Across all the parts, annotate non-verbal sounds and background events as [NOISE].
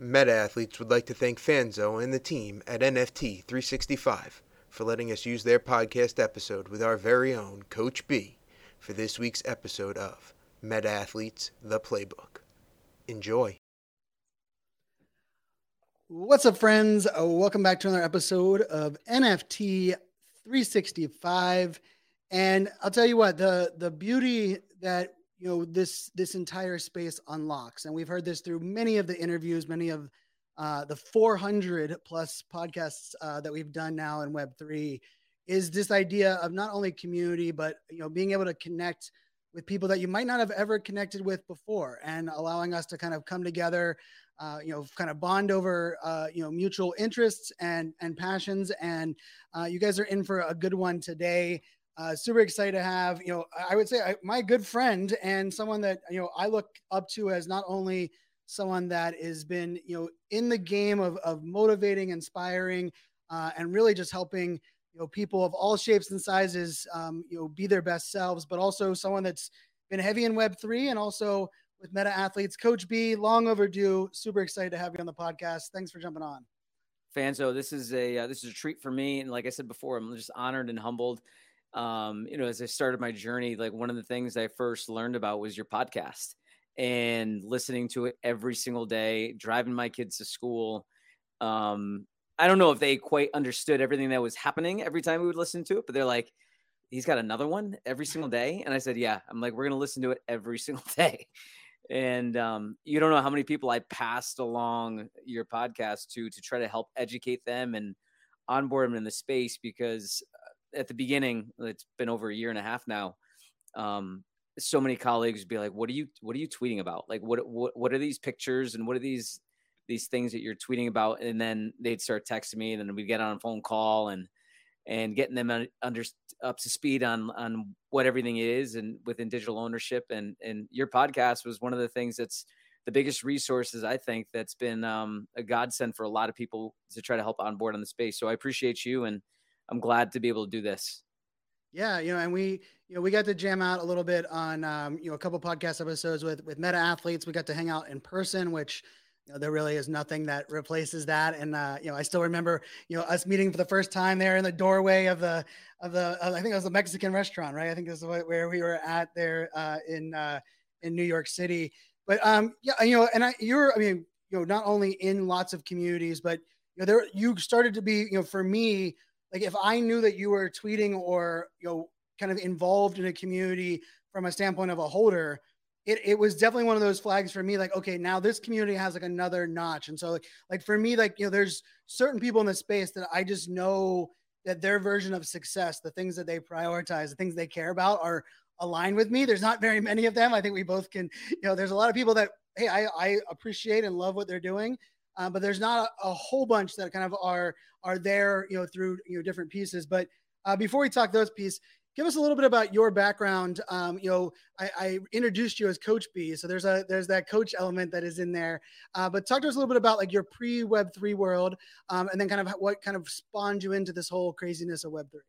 Meta Athletes would like to thank Fanzo and the team at NFT 365 for letting us use their podcast episode with our very own Coach B for this week's episode of Meta Athletes The Playbook. Enjoy. What's up, friends? Uh, welcome back to another episode of NFT 365. And I'll tell you what, the the beauty that you know this this entire space unlocks, and we've heard this through many of the interviews, many of uh, the 400 plus podcasts uh, that we've done now in Web three, is this idea of not only community, but you know being able to connect with people that you might not have ever connected with before, and allowing us to kind of come together uh, you know, kind of bond over, uh, you know, mutual interests and and passions. And uh, you guys are in for a good one today. Uh, super excited to have, you know, I would say I, my good friend and someone that you know I look up to as not only someone that has been, you know, in the game of of motivating, inspiring, uh, and really just helping you know people of all shapes and sizes um, you know be their best selves but also someone that's been heavy in web 3 and also with Meta Athletes. Coach B, long overdue. Super excited to have you on the podcast. Thanks for jumping on. Fanzo, this is a uh, this is a treat for me, and like I said before, I'm just honored and humbled. Um, you know, as I started my journey, like one of the things I first learned about was your podcast and listening to it every single day, driving my kids to school. Um, I don't know if they quite understood everything that was happening every time we would listen to it, but they're like, he's got another one every single [LAUGHS] day. And I said, yeah, I'm like, we're going to listen to it every [LAUGHS] single day and um, you don't know how many people I passed along your podcast to to try to help educate them and onboard them in the space because at the beginning it's been over a year and a half now um, so many colleagues be like what are you what are you tweeting about? Like what what, what are these pictures and what are these these things that you're tweeting about? And then they'd start texting me and then we'd get on a phone call and and getting them under up to speed on on what everything is and within digital ownership. And and your podcast was one of the things that's the biggest resources I think that's been um, a godsend for a lot of people to try to help onboard on the space. So I appreciate you and I'm glad to be able to do this. Yeah, you know, and we, you know, we got to jam out a little bit on, um, you know, a couple podcast episodes with with Meta athletes. We got to hang out in person, which you know, there really is nothing that replaces that. And uh, you know, I still remember, you know, us meeting for the first time there in the doorway of the of the uh, I think it was a Mexican restaurant, right? I think this is where we were at there uh, in uh, in New York City. But um, yeah, you know, and I, you're, I mean, you know, not only in lots of communities, but you know, there you started to be, you know, for me, like if I knew that you were tweeting or you know, kind of involved in a community from a standpoint of a holder it, it was definitely one of those flags for me like okay now this community has like another notch. And so like, like for me like you know there's certain people in the space that i just know that their version of success the things that they prioritize the things they care about are aligned with me. There's not very many of them. I think we both can you know there's a lot of people that hey i, I appreciate and love what they're doing um, but there's not a, a, whole bunch that kind of are are there you know through you know different pieces but uh, before we talk those pieces give us a little bit about your background. Um, you know, I, I, introduced you as Coach B, so there's a there's that coach element that is in there. Uh, but talk to us a little bit about like your pre Web three world, um, and then kind of what kind of spawned you into this whole craziness of Web three.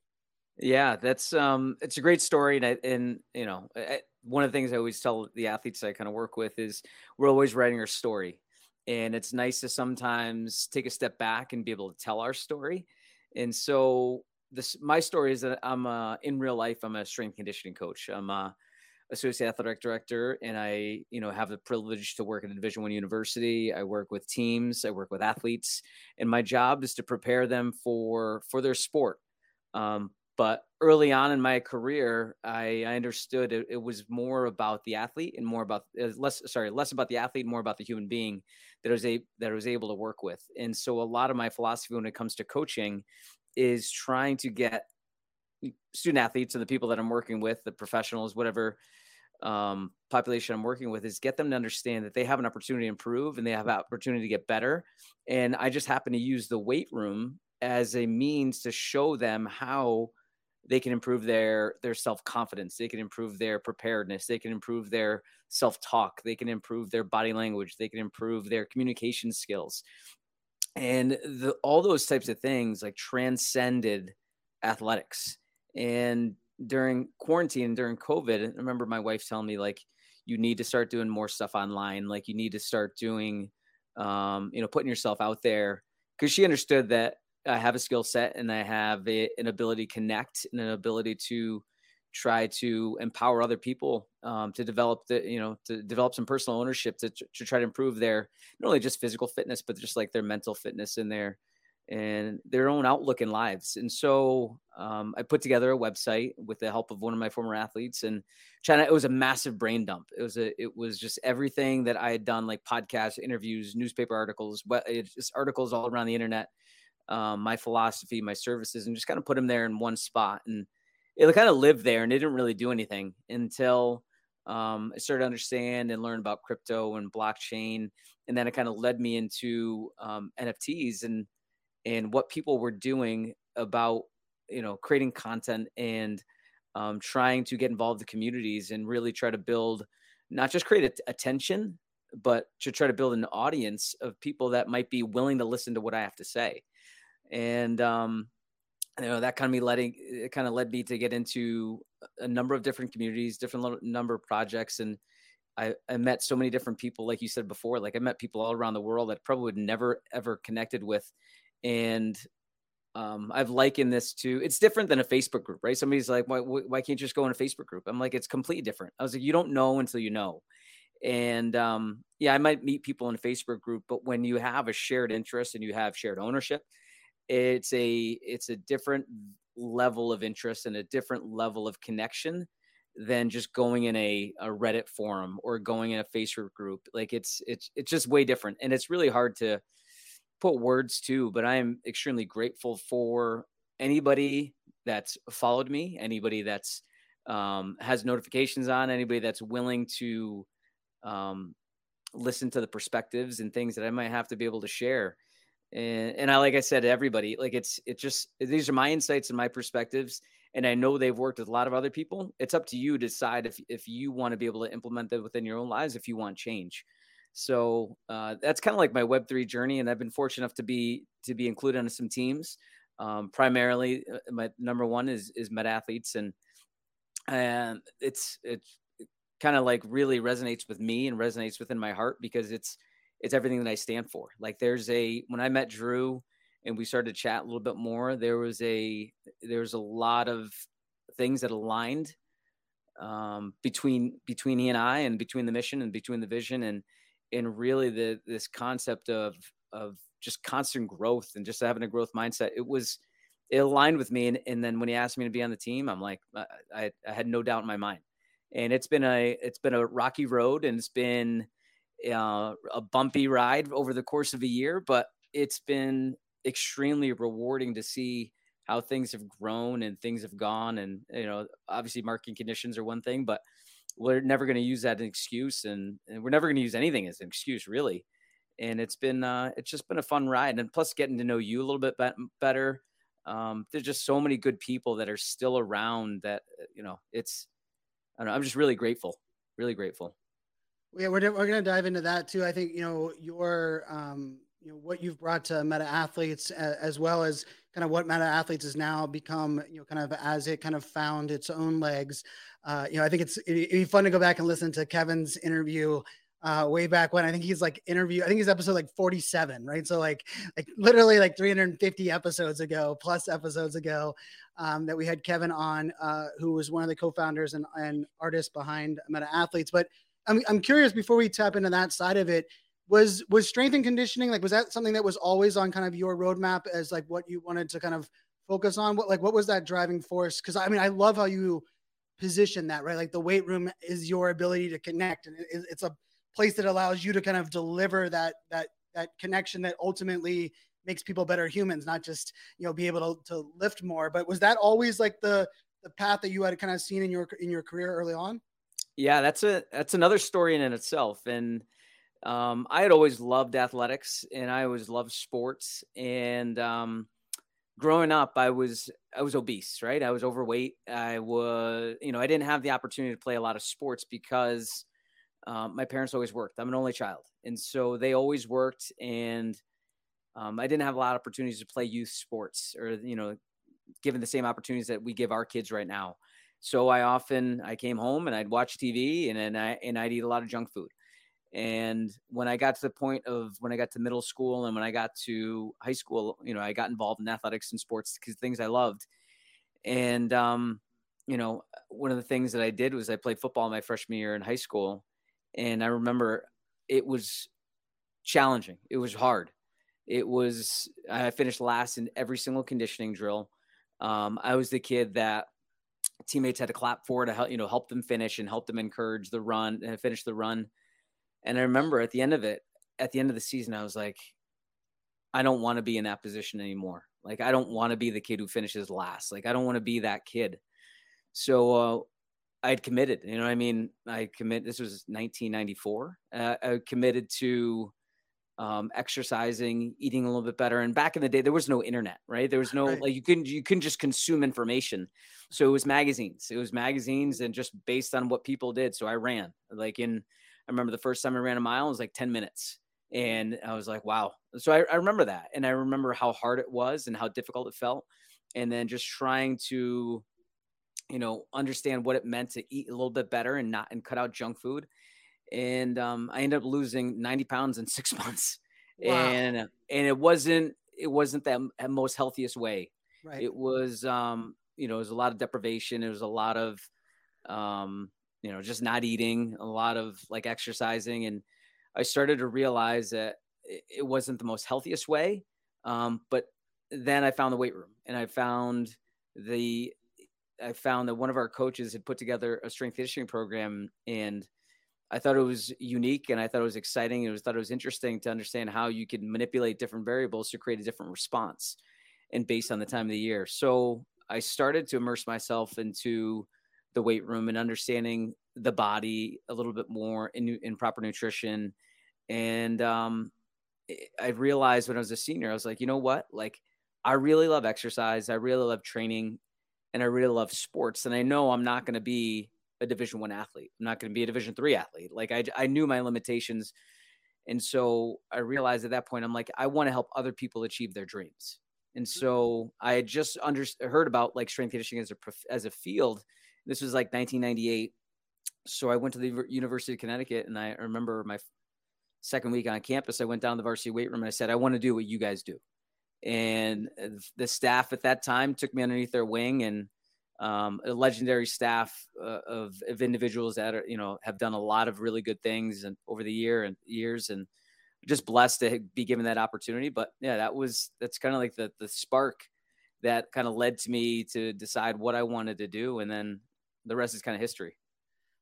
Yeah, that's um, it's a great story, and I, and you know, I, one of the things I always tell the athletes I kind of work with is we're always writing our story, and it's nice to sometimes take a step back and be able to tell our story. And so this my story is that I'm uh, in real life I'm a strength conditioning coach. I'm a associate athletic director, and I you know have the privilege to work at a Division One university. I work with teams, I work with athletes, and my job is to prepare them for for their sport. Um, but early on in my career, I, I understood it, it, was more about the athlete and more about uh, less sorry less about the athlete, more about the human being that I was a that I was able to work with. And so a lot of my philosophy when it comes to coaching is trying to get student athletes and the people that I'm working with, the professionals, whatever um, population I'm working with, is get them to understand that they have an opportunity to improve and they have an opportunity to get better. And I just happen to use the weight room as a means to show them how they can improve their their self-confidence they can improve their preparedness they can improve their self-talk they can improve their body language they can improve their communication skills. And the, all those types of things like transcended athletics. And during quarantine during covid i remember my wife telling me like you need to start doing more stuff online. Like you need to start doing um, you know, putting yourself out there. Because she understood that I have a skill set and I have a, an ability to connect and an ability to try to empower other people um, to develop the you know to develop some personal ownership to, to try to improve their not only just physical fitness but just like their mental fitness in their and their own outlook in lives. And so um, i put together a website with the help of one of my former athletes and china it was a massive brain dump. It was a it was just everything that i had done like podcasts interviews newspaper articles just articles all around the internet um, my philosophy my services and just kind of put them there in one spot and it kind of lived there and it didn't really do anything until um, I started to understand and learn about crypto and blockchain. And then it kind of led me into um, NFTs and and what people were doing about you know creating content and um, trying to get involved in communities and really try to build not just create attention but to try to build an audience of people that might be willing to listen to what I have to say. And um, you know that kind of me letting it kind of led me to get into a number of different communities different number of projects and I, I met so many different people like you said before like i met people all around the world that probably would never ever connected with and um, I've likened this to it's different than a Facebook group, right? Somebody's like, why, why can't you just go in a Facebook group? I'm like, it's completely different. I was like, you don't know until you know. And um, yeah, I might meet people in a Facebook group, but when you have a shared interest and you have shared ownership, it's a it's a different level of interest and a different level of connection than just going in a, a reddit forum or going in a facebook group. Like it's it's it's just way different. And it's really hard to put words to but i am extremely grateful for anybody that's followed me anybody that's um, has notifications on anybody that's willing to um, listen to the perspectives and things that i might have to be able to share and and I like I said to everybody, like it's it just these are my insights and my perspectives, and I know they've worked with a lot of other people. It's up to you to decide if if you want to be able to implement that within your own lives, if you want change. So uh, that's kind of like my Web three journey, and I've been fortunate enough to be to be included on some teams. Um, primarily, uh, my number one is is Meta Athletes, and and it's it's kind of like really resonates with me and resonates within my heart because it's it's everything that I stand for. Like there's a when I met Drew and we started to chat a little bit more, there was a there was a lot of things that aligned um, between between he and I, and between the mission and between the vision, and and really the this concept of of just constant growth and just having a growth mindset. It was it aligned with me, and, and then when he asked me to be on the team, I'm like I, I had no doubt in my mind. And it's been a it's been a rocky road, and it's been uh, a bumpy ride over the course of a year, but it's been extremely rewarding to see how things have grown and things have gone. And, you know, obviously marketing conditions are one thing, but we're never going to use that as an excuse and, and we're never going to use anything as an excuse really. And it's been, uh, it's just been a fun ride. And plus getting to know you a little bit be- better. Um, there's just so many good people that are still around that, you know, it's, I don't know, I'm just really grateful, really grateful. Yeah, we're, we're going to dive into that too. I think, you know, your, um, you know, what you've brought to Meta Athletes as well as kind of what Meta Athletes has now become, you know, kind of as it kind of found its own legs. Uh, you know, I think it's, it'd be fun to go back and listen to Kevin's interview uh, way back when. I think he's like interview. I think he's episode like 47, right? So like, like literally like 350 episodes ago, plus episodes ago, um, that we had Kevin on, uh, who was one of the co-founders and, and artists behind Meta Athletes. But I'm I'm curious before we tap into that side of it. Was was strength and conditioning like was that something that was always on kind of your roadmap as like what you wanted to kind of focus on? What like what was that driving force? Because I mean I love how you position that right. Like the weight room is your ability to connect, and it, it's a place that allows you to kind of deliver that that that connection that ultimately makes people better humans, not just you know be able to, to lift more. But was that always like the the path that you had kind of seen in your in your career early on? Yeah, that's a that's another story in itself. And um, I had always loved athletics, and I always loved sports. And um, growing up, I was I was obese, right? I was overweight. I was, you know, I didn't have the opportunity to play a lot of sports because um, my parents always worked. I'm an only child, and so they always worked, and um, I didn't have a lot of opportunities to play youth sports or you know, given the same opportunities that we give our kids right now. So I often I came home and I'd watch TV and then I and I'd eat a lot of junk food. And when I got to the point of when I got to middle school and when I got to high school, you know, I got involved in athletics and sports because things I loved. And, um, you know, one of the things that I did was I played football my freshman year in high school. And I remember it was challenging, it was hard. It was, I finished last in every single conditioning drill. Um, I was the kid that teammates had to clap for to help, you know, help them finish and help them encourage the run and finish the run. And I remember at the end of it, at the end of the season, I was like, I don't want to be in that position anymore. Like, I don't want to be the kid who finishes last. Like, I don't want to be that kid. So uh, I had committed. You know, I mean, I commit. This was 1994. Uh, I committed to um, exercising, eating a little bit better. And back in the day, there was no internet, right? There was no right. like you couldn't you couldn't just consume information. So it was magazines. It was magazines, and just based on what people did. So I ran. Like in, I remember the first time I ran a mile it was like 10 minutes, and I was like, wow. So I, I remember that, and I remember how hard it was and how difficult it felt, and then just trying to, you know, understand what it meant to eat a little bit better and not and cut out junk food and um, I ended up losing 90 pounds in [LAUGHS] six months. Wow. And and it wasn't it wasn't that most healthiest way. Right. It was um, you know, it was a lot of deprivation. It was a lot of um, you know, just not eating, a lot of like exercising. And I started to realize that it wasn't the most healthiest way. Um, but then I found the weight room and I found the I found that one of our coaches had put together a strength conditioning program and I thought it was unique and I thought it was exciting. It was thought it was interesting to understand how you could manipulate different variables to create a different response and based on the time of the year. So I started to immerse myself into the weight room and understanding the body a little bit more in, in proper nutrition. And um, I realized when I was a senior, I was like, you know what? Like, I really love exercise. I really love training and I really love sports. And I know I'm not going to be a division one athlete. I'm not going to be a division three athlete. Like I, I knew my limitations. And so i realized at that point i'm like i want to help other people achieve their dreams. And mm-hmm. so i had just under, heard about like strength conditioning as a as a field. This was like 1998 so i went to the university of connecticut and i remember my second week on campus i went down to the varsity weight room and i said i want to do what you guys do. And the staff at that time took me underneath their wing and um, a legendary staff uh, of, of individuals that are, you know, have done a lot of really good things and over the year and years and just blessed to be given that opportunity. But yeah, that was, that's kind of like the, the spark that kind of led to me to decide what I wanted to do. And then the rest is kind of history.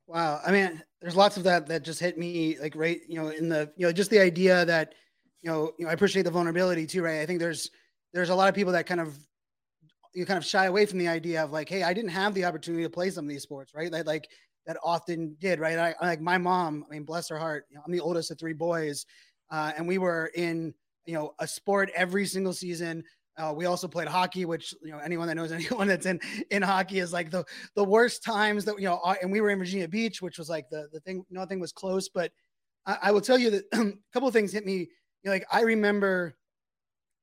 Wow. I mean, there's lots of that that just hit me like right, you know, in the, you know, just the idea that, you know, you know, I appreciate the vulnerability too, right? I think there's, there's a lot of people that kind of you kind of shy away from the idea of like, hey, I didn't have the opportunity to play some of these sports, right? That like that often did, right? I, like my mom, I mean, bless her heart, you know, I'm the oldest of three boys, uh, and we were in you know a sport every single season. Uh, we also played hockey, which you know anyone that knows [LAUGHS] anyone that's in in hockey is like the the worst times that you know. Uh, and we were in Virginia Beach, which was like the the thing. Nothing was close, but I, I will tell you that [CLEARS THROAT] a couple of things hit me. You know, like I remember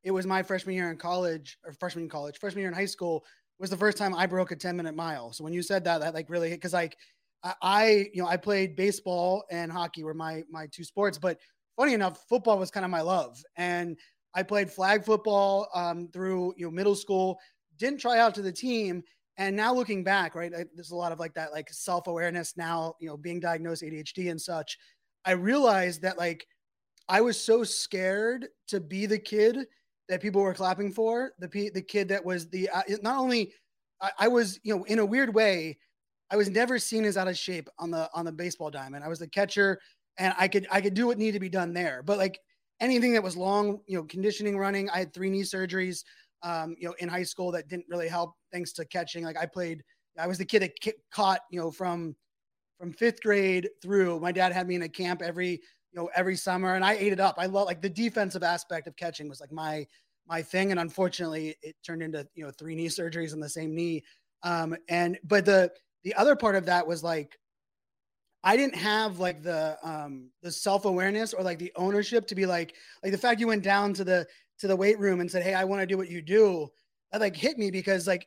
it was my freshman year in college or freshman in college, freshman year in high school was the first time I broke a 10 minute mile. So when you said that, that like really hit, cause like I, I, you know, I played baseball and hockey were my, my two sports, but funny enough, football was kind of my love. And I played flag football um, through, you know, middle school, didn't try out to the team. And now looking back, right, I, there's a lot of like that, like self-awareness now, you know, being diagnosed ADHD and such. I realized that like I was so scared to be the kid that people were clapping for. The the kid that was the uh, not only I, I, was you know in a weird way, I was never seen as out of shape on the on the baseball diamond. I was the catcher, and I could I could do what needed to be done there. But like anything that was long, you know, conditioning, running. I had three knee surgeries, um, you know, in high school that didn't really help thanks to catching. Like I played, I was the kid that caught, you know, from from fifth grade through. My dad had me in a camp every you know, every summer, and I ate it up. I love like the defensive aspect of catching was like my my thing, and unfortunately, it turned into you know three [LAUGHS] knee surgeries on the same knee. Um, and but the the other part of that was like I didn't have like the um the self awareness or like the ownership to be like like the fact you went down to the to the weight room and said, "Hey, I want to do what you do." That like hit me because like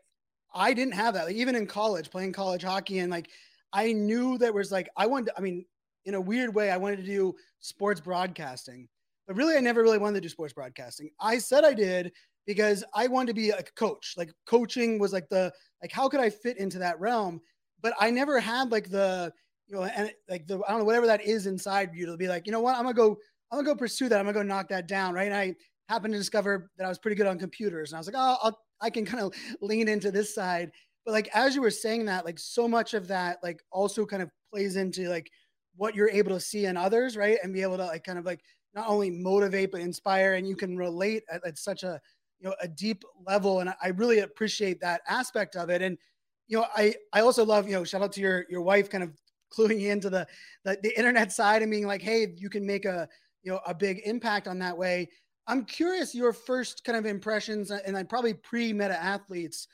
I didn't have that. Like even in college, playing college hockey, and like I knew that was like I wanted. To, I mean, in a weird way, I wanted to do sports broadcasting, but really, I never really wanted to do sports broadcasting. I said I did because I wanted to be a coach. Like coaching was like the like how could I fit into that realm? But I never had like the you know and like the I don't know whatever that is inside you to be like you know what I'm gonna go I'm gonna go pursue that I'm gonna go knock that down right. And I happened to discover that I was pretty good on computers, and I was like oh I'll, I can kind of lean into this side. But like as you were saying that, like so much of that like also kind of plays into like what you're able to see in others, right? And be able to like kind of like not only motivate but inspire, and you can relate at, at such a you know a deep level. And i really appreciate that aspect of it. And you know i i also love you know shout out to your your wife kind of [LAUGHS] cluing into the, the the internet side and being like hey you can make a you know a big impact on that way. I'm curious your first kind of impressions and i probably pre meta athletes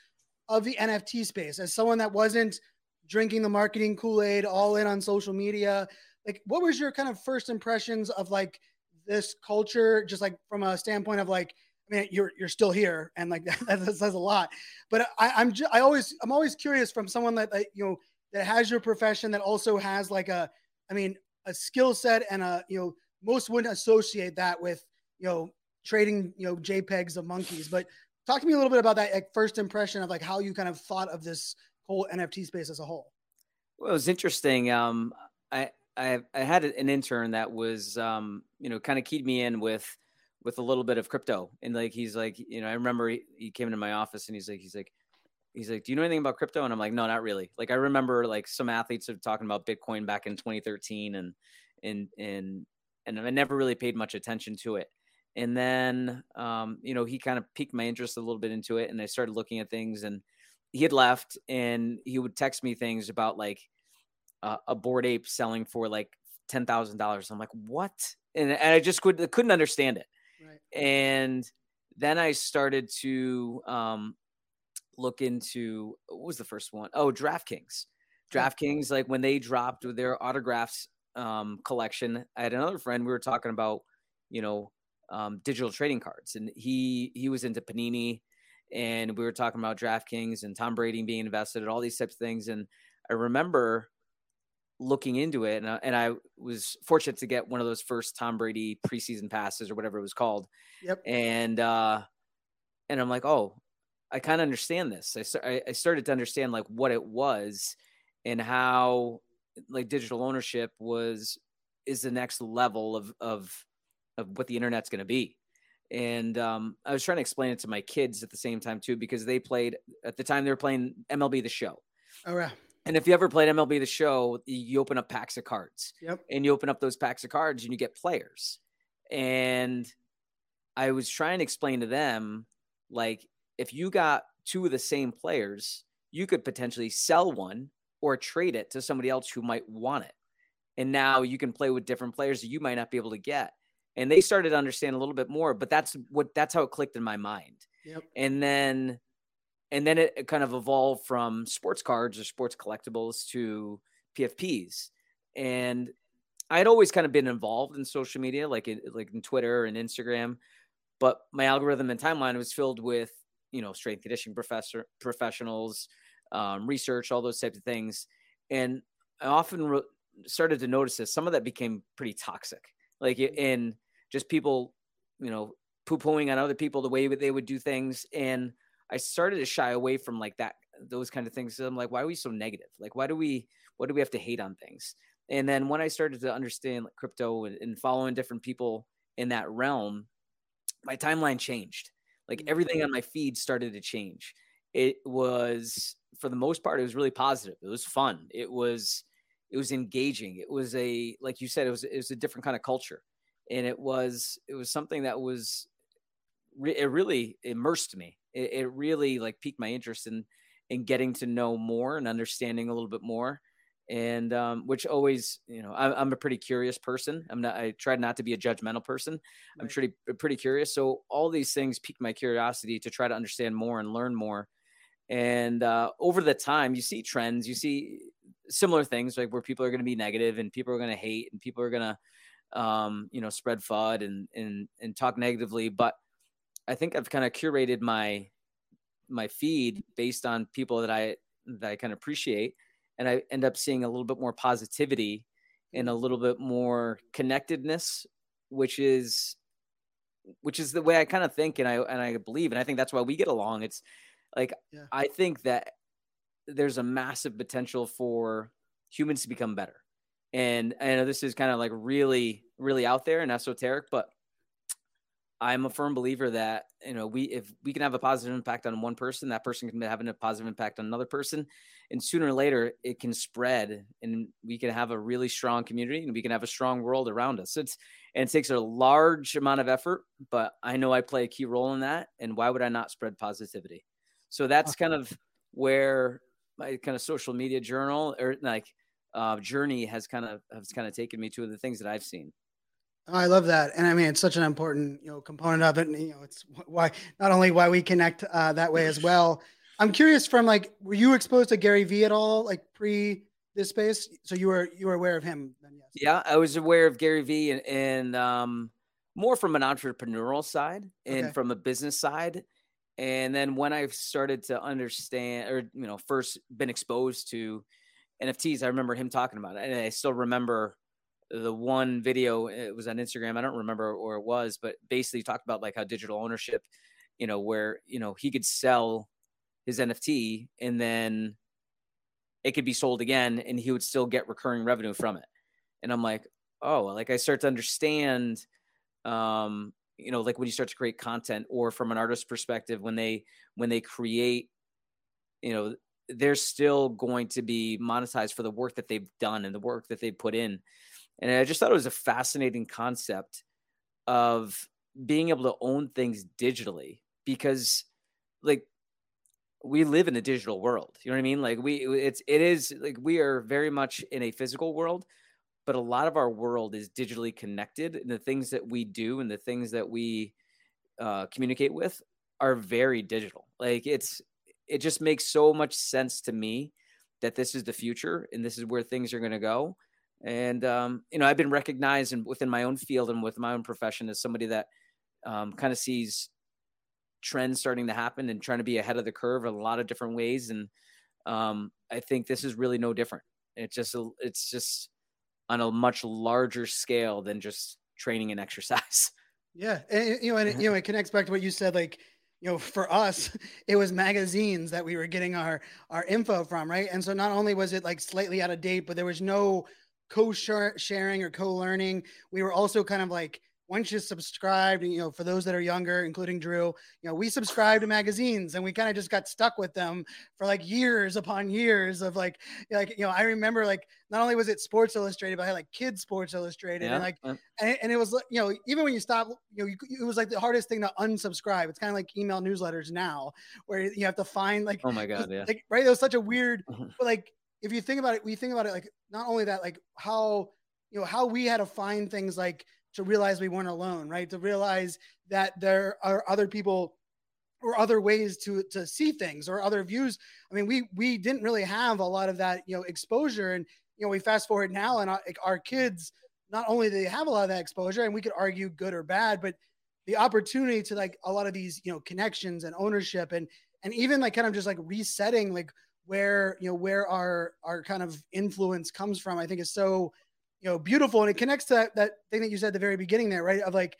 of the nft space. As someone that wasn't drinking the marketing kool-aid all in on social media like what was your kind of first impressions of like this culture just like from a standpoint of like I mean, you're you're still here, and like [LAUGHS] that, that says a lot. But I, I'm just, I always I'm always curious from someone that, that you know that has your profession that also has like a I mean a skill set and a you know most wouldn't associate that with you know trading you know JPEGs of monkeys. But talk to me a little bit about that like, first impression of like how you kind of thought of this whole NFT space as a whole. Well, it was interesting. Um, I I I had an intern that was um, you know kind of keyed me in with with a little bit of crypto. And like he's like, you know, I remember he, he came into my office and he's like, he's like, he's like, do you know anything about crypto? And I'm like, no, not really. Like I remember like some athletes are talking about Bitcoin back in 2013 and and and and I never really paid much attention to it. And then um, you know, he kind of piqued my interest a little bit into it and I started looking at things and he had left and he would text me things about like uh, a Bored Ape selling for like ten thousand dollars. I'm like, what? And, and I just could, couldn't understand it. Right. And then I started to um, look into what was the first one? Oh, DraftKings. DraftKings, like when they dropped their autographs um, collection, I had another friend. We were talking about, you know, um, digital trading cards, and he he was into Panini, and we were talking about DraftKings and Tom Brady being invested and all these types of things. And I remember looking into it, and I, and I was fortunate to get one of those first Tom Brady preseason passes or whatever it was called. Yep. And uh, and I'm like, oh, I kind of understand this. I I started to understand like what it was and how like digital ownership was is the next level of of of what the internet's going to be. And um, I was trying to explain it to my kids at the same time too, because they played at the time they were playing MLB the Show. Oh yeah. And if you ever played MLB the show, you open up packs of cards. Yep. And you open up those packs of cards and you get players. And I was trying to explain to them like if you got two of the same players, you could potentially sell one or trade it to somebody else who might want it. And now you can play with different players that you might not be able to get. And they started to understand a little bit more, but that's what that's how it clicked in my mind. Yep. And then and then it, kind of evolved from sports cards or sports collectibles to PFPs. And I had always kind of been involved in social media, like in, like in Twitter and Instagram, but my algorithm and timeline was filled with you know strength conditioning professor professionals, um, research, all those types of things, and I often re- started to notice this. Some of that became pretty toxic, like in just people, you know, poo pooing on other people the way that they would do things, and I started to shy away from like that those kind of things. So I'm like, why are we so negative? Like, why do we what do we have to hate on things? And then when I started to understand like, crypto and, and following different people in that realm, my timeline changed. Like mm. everything on my feed started to change. It was for the most part, it was really positive. It was fun. It was it was engaging. It was a like you said, it was it was a different kind of culture, and it was it was something that was it really immersed me. It, it really like piqued my interest in in getting to know more and understanding a little bit more. And um, which always you know I, am a pretty curious person. I'm not i tried not to be a judgmental person. I'm pretty pretty curious. So all these things piqued my curiosity to try to understand more and learn more. And uh, over the time you see trends you see similar things like where people are going to be negative and people are going to hate and people are going to um, you know spread fud and and and talk negatively but I think I've kind of curated my my feed based on people that I that I kind of appreciate, and I end up seeing a little bit more positivity and a little bit more connectedness, which is which is the way I kind of think and I and I believe and I think that's why we get along. It's like yeah. I think that there's a massive potential for humans to become better. And I know this is kind of like really really out there and esoteric, but I'm a firm believer that you know we if we can have a positive impact on one person, that person can have a positive impact on another person, and sooner or later it can spread, and we can have a really strong community, and we can have a strong world around us. It's and it takes a large amount of effort, but I know I play a key role in that, and why would I not spread positivity? So that's kind of where my kind of social media journal or like uh, journey has kind of has kind of taken me to the things that I've seen. Oh, I love that, and I mean it's such an important you know component of it. And, you know, it's why not only why we connect uh, that way as well. I'm curious from like, were you exposed to Gary Vee at all, like pre this space? So you were you were aware of him then? Yes. Yeah, I was aware of Gary Vee and, and um, more from an entrepreneurial side and okay. from a business side. And then when I started to understand, or you know, first been exposed to NFTs, I remember him talking about it, and I still remember the one video it was on instagram i don't remember where it was but basically talked about like how digital ownership you know where you know he could sell his nft and then it could be sold again and he would still get recurring revenue from it. And i'm like oh like i start to understand um you know like when you start to create content or from an artist perspective when they when they create you know they're still going to be monetized for the work that they've done and the work that they put in and I just thought it was a fascinating concept of being able to own things digitally because like we live in a digital world. You know what I mean? Like we it's it is like we are very much in a physical world, but a lot of our world is digitally connected and the things that we do and the things that we uh, communicate with are very digital. Like it's it just makes so much sense to me that this is the future and this is where things are going to go and um, you know, I've been recognized in, within my own field and with my own profession as somebody that um, kind of sees trends starting to happen and trying to be ahead of the curve in a lot of different ways. And um, I think this is really no different. It's just it's just on a much larger scale than just training and exercise. [LAUGHS] Yeah, and, you know, and you know, it connects back to what you said, like you know for us [LAUGHS] it was magazines that we were getting our our info from right and so not only was it like slightly out of date but there was no co-sharing or co-learning. We were also kind of like once you subscribed, you know, for those that are younger, including Drew, you know, we subscribed to magazines and we kind of just got stuck with them for like years upon years of like, like, you know, I remember like not only was it Sports Illustrated, but I had like Kids Sports Illustrated yeah. and like, and, and, it was, like you know, even when you stop, you know, you, it was like the hardest thing to unsubscribe. It's kind of like email newsletters now where you have to find like, oh my God, yeah. Like, right. It was such a weird, [LAUGHS] like, if you think about it, we think about it like not only that, like how you know how we had to find things like to realize we weren't alone, right? To realize that there are other people or other ways to to see things or other views. I mean, we we didn't really have a lot of that, you know, exposure. And you know, we fast forward now, and our, like, our kids not only do they have a lot of that exposure, and we could argue good or bad, but the opportunity to like a lot of these, you know, connections and ownership and and even like kind of just like resetting like where you know where our our kind of influence comes from i think is so you know beautiful. And it connects to that, that thing that you said at the very beginning there right? Of like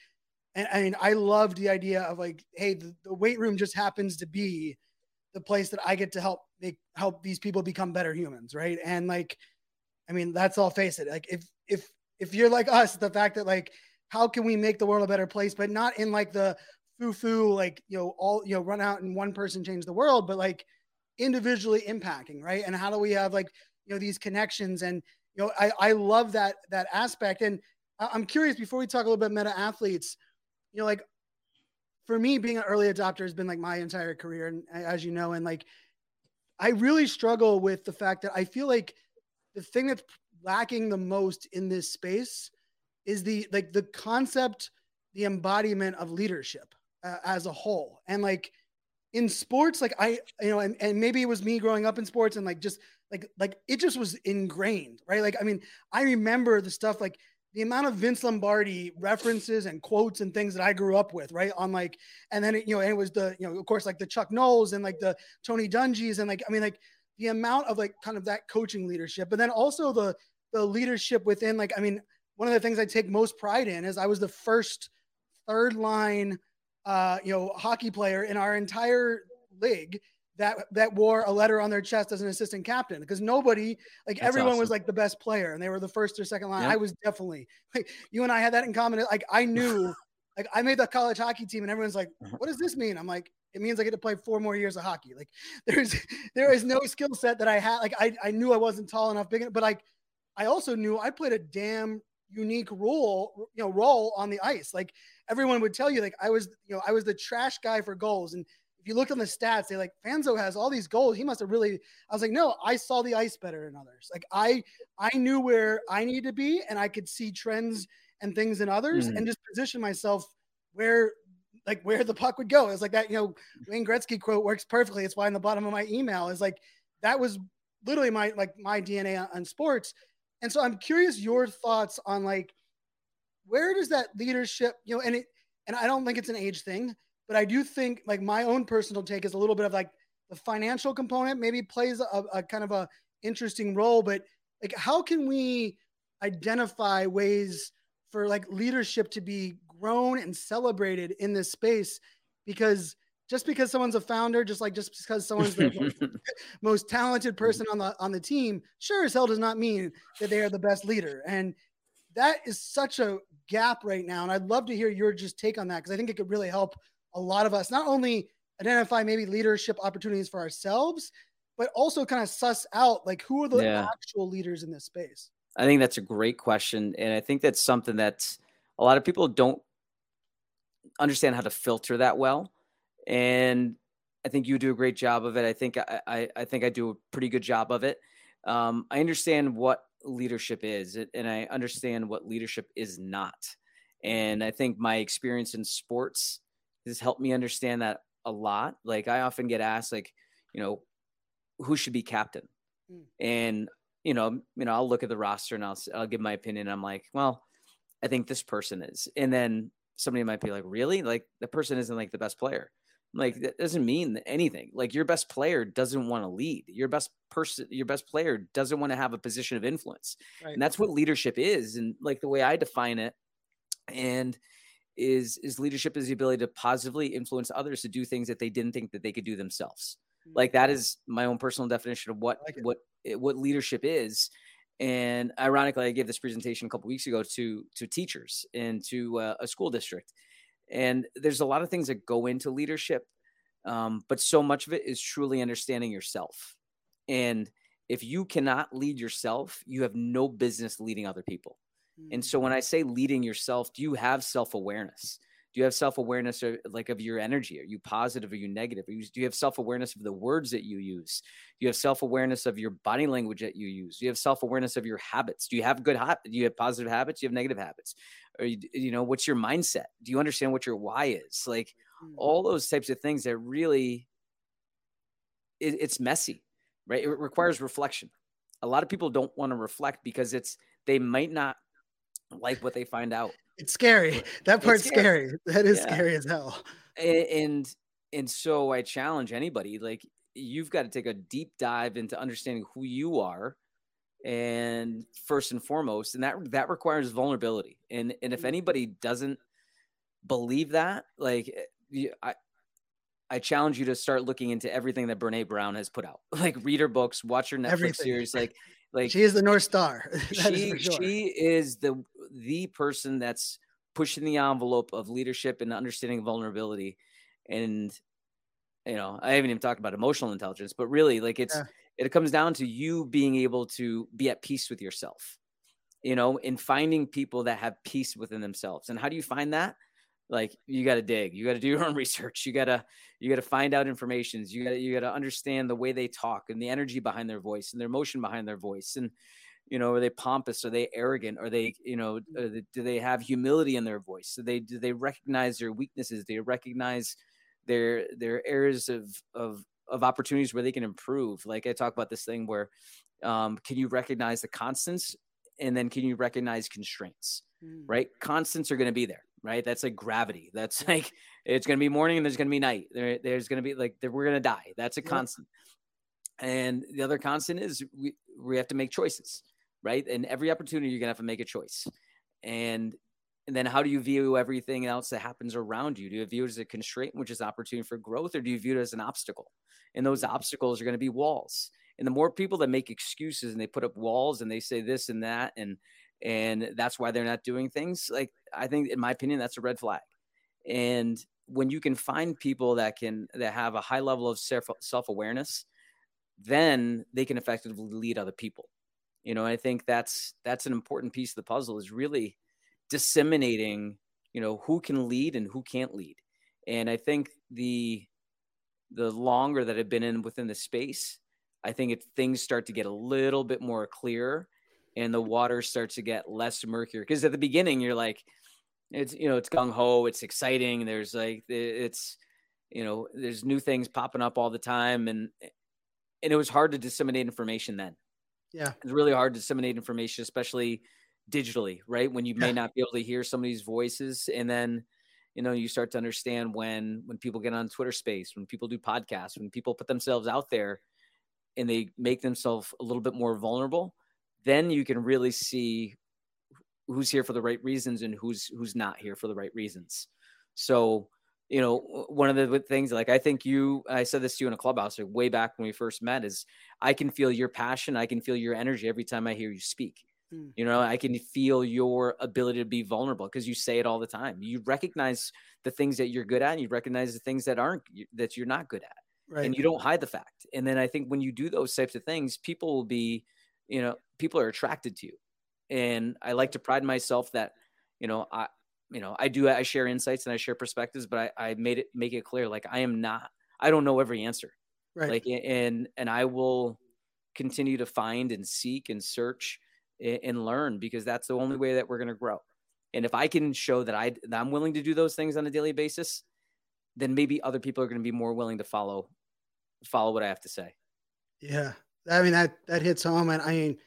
and i mean i loved the idea of like hey the, the weight room just happens to be the place that i get to help make help these people become better humans right? And like i mean that's all face it. Like if if if you're like us the fact that like how can we make the world a better place but not in like the foo-foo like you know all you know run out and one person change the world but like individually impacting, right? And how do we have like, you know, these connections and, you know, I, I love that, that aspect. And I'm curious before we talk a little bit meta athletes, you know, like for me, being an early adopter has been like my entire career. And as you know, and like, I really struggle with the fact that I feel like the thing that's lacking the most in this space is the like the concept, the embodiment of leadership uh, as a whole. And like, in sports, like I, you know, and, and maybe it was me growing up in sports and like just like like it just was ingrained, right? Like I mean, I remember the stuff like the amount of Vince Lombardi references and quotes and things that I grew up with, right? On like, and then it, you know, and it was the, you know, of course, like the Chuck Nolls and like the Tony Dungy's and like, I mean, like the amount of like kind of that coaching leadership, but then also the the leadership within like I mean, one of the things I take most pride in is I was the first third line uh, you know, hockey player in our entire league that that wore a letter on their chest as an assistant captain because nobody like That's everyone awesome. was like the best player and they were the first or second line. Yep. I was definitely like you and I had that in common. Like I knew [LAUGHS] like I made the college hockey team and everyone's like, uh-huh. what does this mean? I'm like, it means I get to play four more years of hockey. Like [LAUGHS] there's there is no skill set that I had. Like I, I knew I wasn't tall enough, big, enough, but like I also knew I played a damn unique role, you know, role on the ice. Like everyone would tell you, like I was, you know, I was the trash guy for goals. And if you look on the stats, they like Fanzo has all these goals. He must have really. I was like, no, I saw the ice better than others. Like I, I knew where I needed to be, and I could see trends and things in others, mm. and just position myself where like where the puck would go. It's like that, you know, Wayne Gretzky quote works perfectly. It's why in the bottom of my email is like that was literally my like my DNA on sports. And so I'm curious your thoughts on like where does that leadership, you know, and it and I don't think it's an age thing, but I do think like my own personal take is a little bit of like the financial component maybe plays a, a kind of a interesting role, but like how can we identify ways for like leadership to be grown and celebrated in this space? Because just because someone's a founder, just like just because someone's the most, [LAUGHS] most talented person on the on the team, sure as hell does not mean that they are the best leader. And that is such a gap right now. And I'd love to hear your just take on that because I think it could really help a lot of us not only identify maybe leadership opportunities for ourselves, but also kind of suss out like who are the yeah. actual leaders in this space. I think that's a great question. And I think that's something that a lot of people don't understand how to filter that well. And I think you do a great job of it. I think I, I, I think I do a pretty good job of it. Um, I understand what leadership is, and I understand what leadership is not. And I think my experience in sports has helped me understand that a lot. Like I often get asked, like, you know, who should be captain? Mm. And you know, you know, I'll look at the roster and I'll I'll give my opinion. I'm like, well, I think this person is, and then somebody might be like, really? Like the person isn't like the best player. Like that doesn't mean anything. Like your best player doesn't want to lead. Your best person, your best player doesn't want to have a position of influence. Right. And that's what leadership is. And like the way I define it, and is is leadership is the ability to positively influence others to do things that they didn't think that they could do themselves. Mm-hmm. Like that is my own personal definition of what like what what leadership is. And ironically, I gave this presentation a couple weeks ago to to teachers and to uh, a school district. And there's a lot of things that go into leadership, um, but so much of it is truly understanding yourself. And if you cannot lead yourself, you have no business leading other people. And so when mm. I say leading yourself, do you have self awareness? Do you have self awareness like of your energy? Are you positive? Are you negative? do you have self awareness of the words that you use? Do you have self awareness of your body language that you use? Do you have self awareness of your habits? Do you have good habits? Do you have positive habits? Do you have negative habits? Or you, you know, what's your mindset? Do you understand what your why is? Like mm. all those types of things that really, it, it's messy, right? It requires reflection. A lot of people don't want to reflect because it's they might not like what they find out. It's scary. That part's scary. scary. [LAUGHS] That is yeah. scary as hell. And and so I challenge anybody like you've got to take a deep dive into understanding who you are and first and foremost and that that requires vulnerability. And and if mm-hmm. anybody doesn't believe that, like eh, I I challenge you to start looking into everything that Brene Brown has put out. [LAUGHS] Like read her books, watch her Netflix everything. series. Like like she is the North Star. [LAUGHS] she is sure. she is the the person that's pushing the envelope of leadership and understanding vulnerability. And you know, I haven't even talked about emotional intelligence, but really like it's yeah. it comes down to you being able to be at peace with yourself. You know, in finding people that have peace within themselves. And how do you find that? Like you got to dig you got to do your own [LAUGHS] research you got to you got to find out informations you got to you got to understand the way they talk and the energy behind their voice and their emotion behind their voice and you know are they pompous are they arrogant are they you know they, do they have humility in their voice? Do they do they recognize their weaknesses? Do they recognize their their areas of of of opportunities where they can improve? Like i talk about this thing where um, can you recognize the constants and then can you recognize constraints mm. right? Constants are going to be there right? That's like gravity. That's like it's going to be morning and there's going to be night. There, there's going to be like we're going to die. That's a constant. And the other constant is we we have to make choices, right? And every opportunity you're gonna have to make a choice. And and then how do you view everything else that happens around you? Do you view it as a constraint, which is opportunity for growth, or do you view it as an obstacle? And those mm-hmm. obstacles are going to be walls. And the more people that make excuses and they put up walls and they say this and that and and that's why they're not doing things, like I think in my opinion that's a red flag. And when you can find people that can that have a high level of self self-awareness, then they can effectively lead other people. You know, I think that's that's an important piece of the puzzle is really disseminating, you know, who can lead and who can't lead. And I think the the longer that I've been in within the space, I think it, things start to get a little bit more clear and the water starts to get less murky. Because at the beginning, you're like, it's, you know, it's gung ho, it's exciting. There's like, it's, you know, there's new things popping up all the time. And, and it was hard to disseminate information then. Yeah. It's really hard to disseminate information, especially digitally, right? When you may yeah. not be able to hear somebody's voices. And then, you know you start to understand when when people get on twitter space when people do podcasts when people put themselves out there and they make themselves a little bit more vulnerable then you can really see who's here for the right reasons and who's who's not here for the right reasons so you know one of the things like i think you i said this to you in a clubhouse like way back when we first met is i can feel your passion i can feel your energy every time i hear you speak Mm. You know, I can feel your ability to be vulnerable because you say it all the time. You recognize the things that you're good at, and you recognize the things that aren't that you're not good at, right. and you don't hide the fact. And then I think when you do those types of things, people will be, you know, people are attracted to you. And I like to pride myself that, you know, I, you know, I do I share insights and I share perspectives, but I, I made it make it clear like I am not, I don't know every answer, right? Like, and and I will continue to find and seek and search and learn because that's the only way that we're going to grow. And if I can show that I that I'm willing to do those things on a daily basis, then maybe other people are going to be more willing to follow follow what I have to say. Yeah. I mean that that hits home and I mean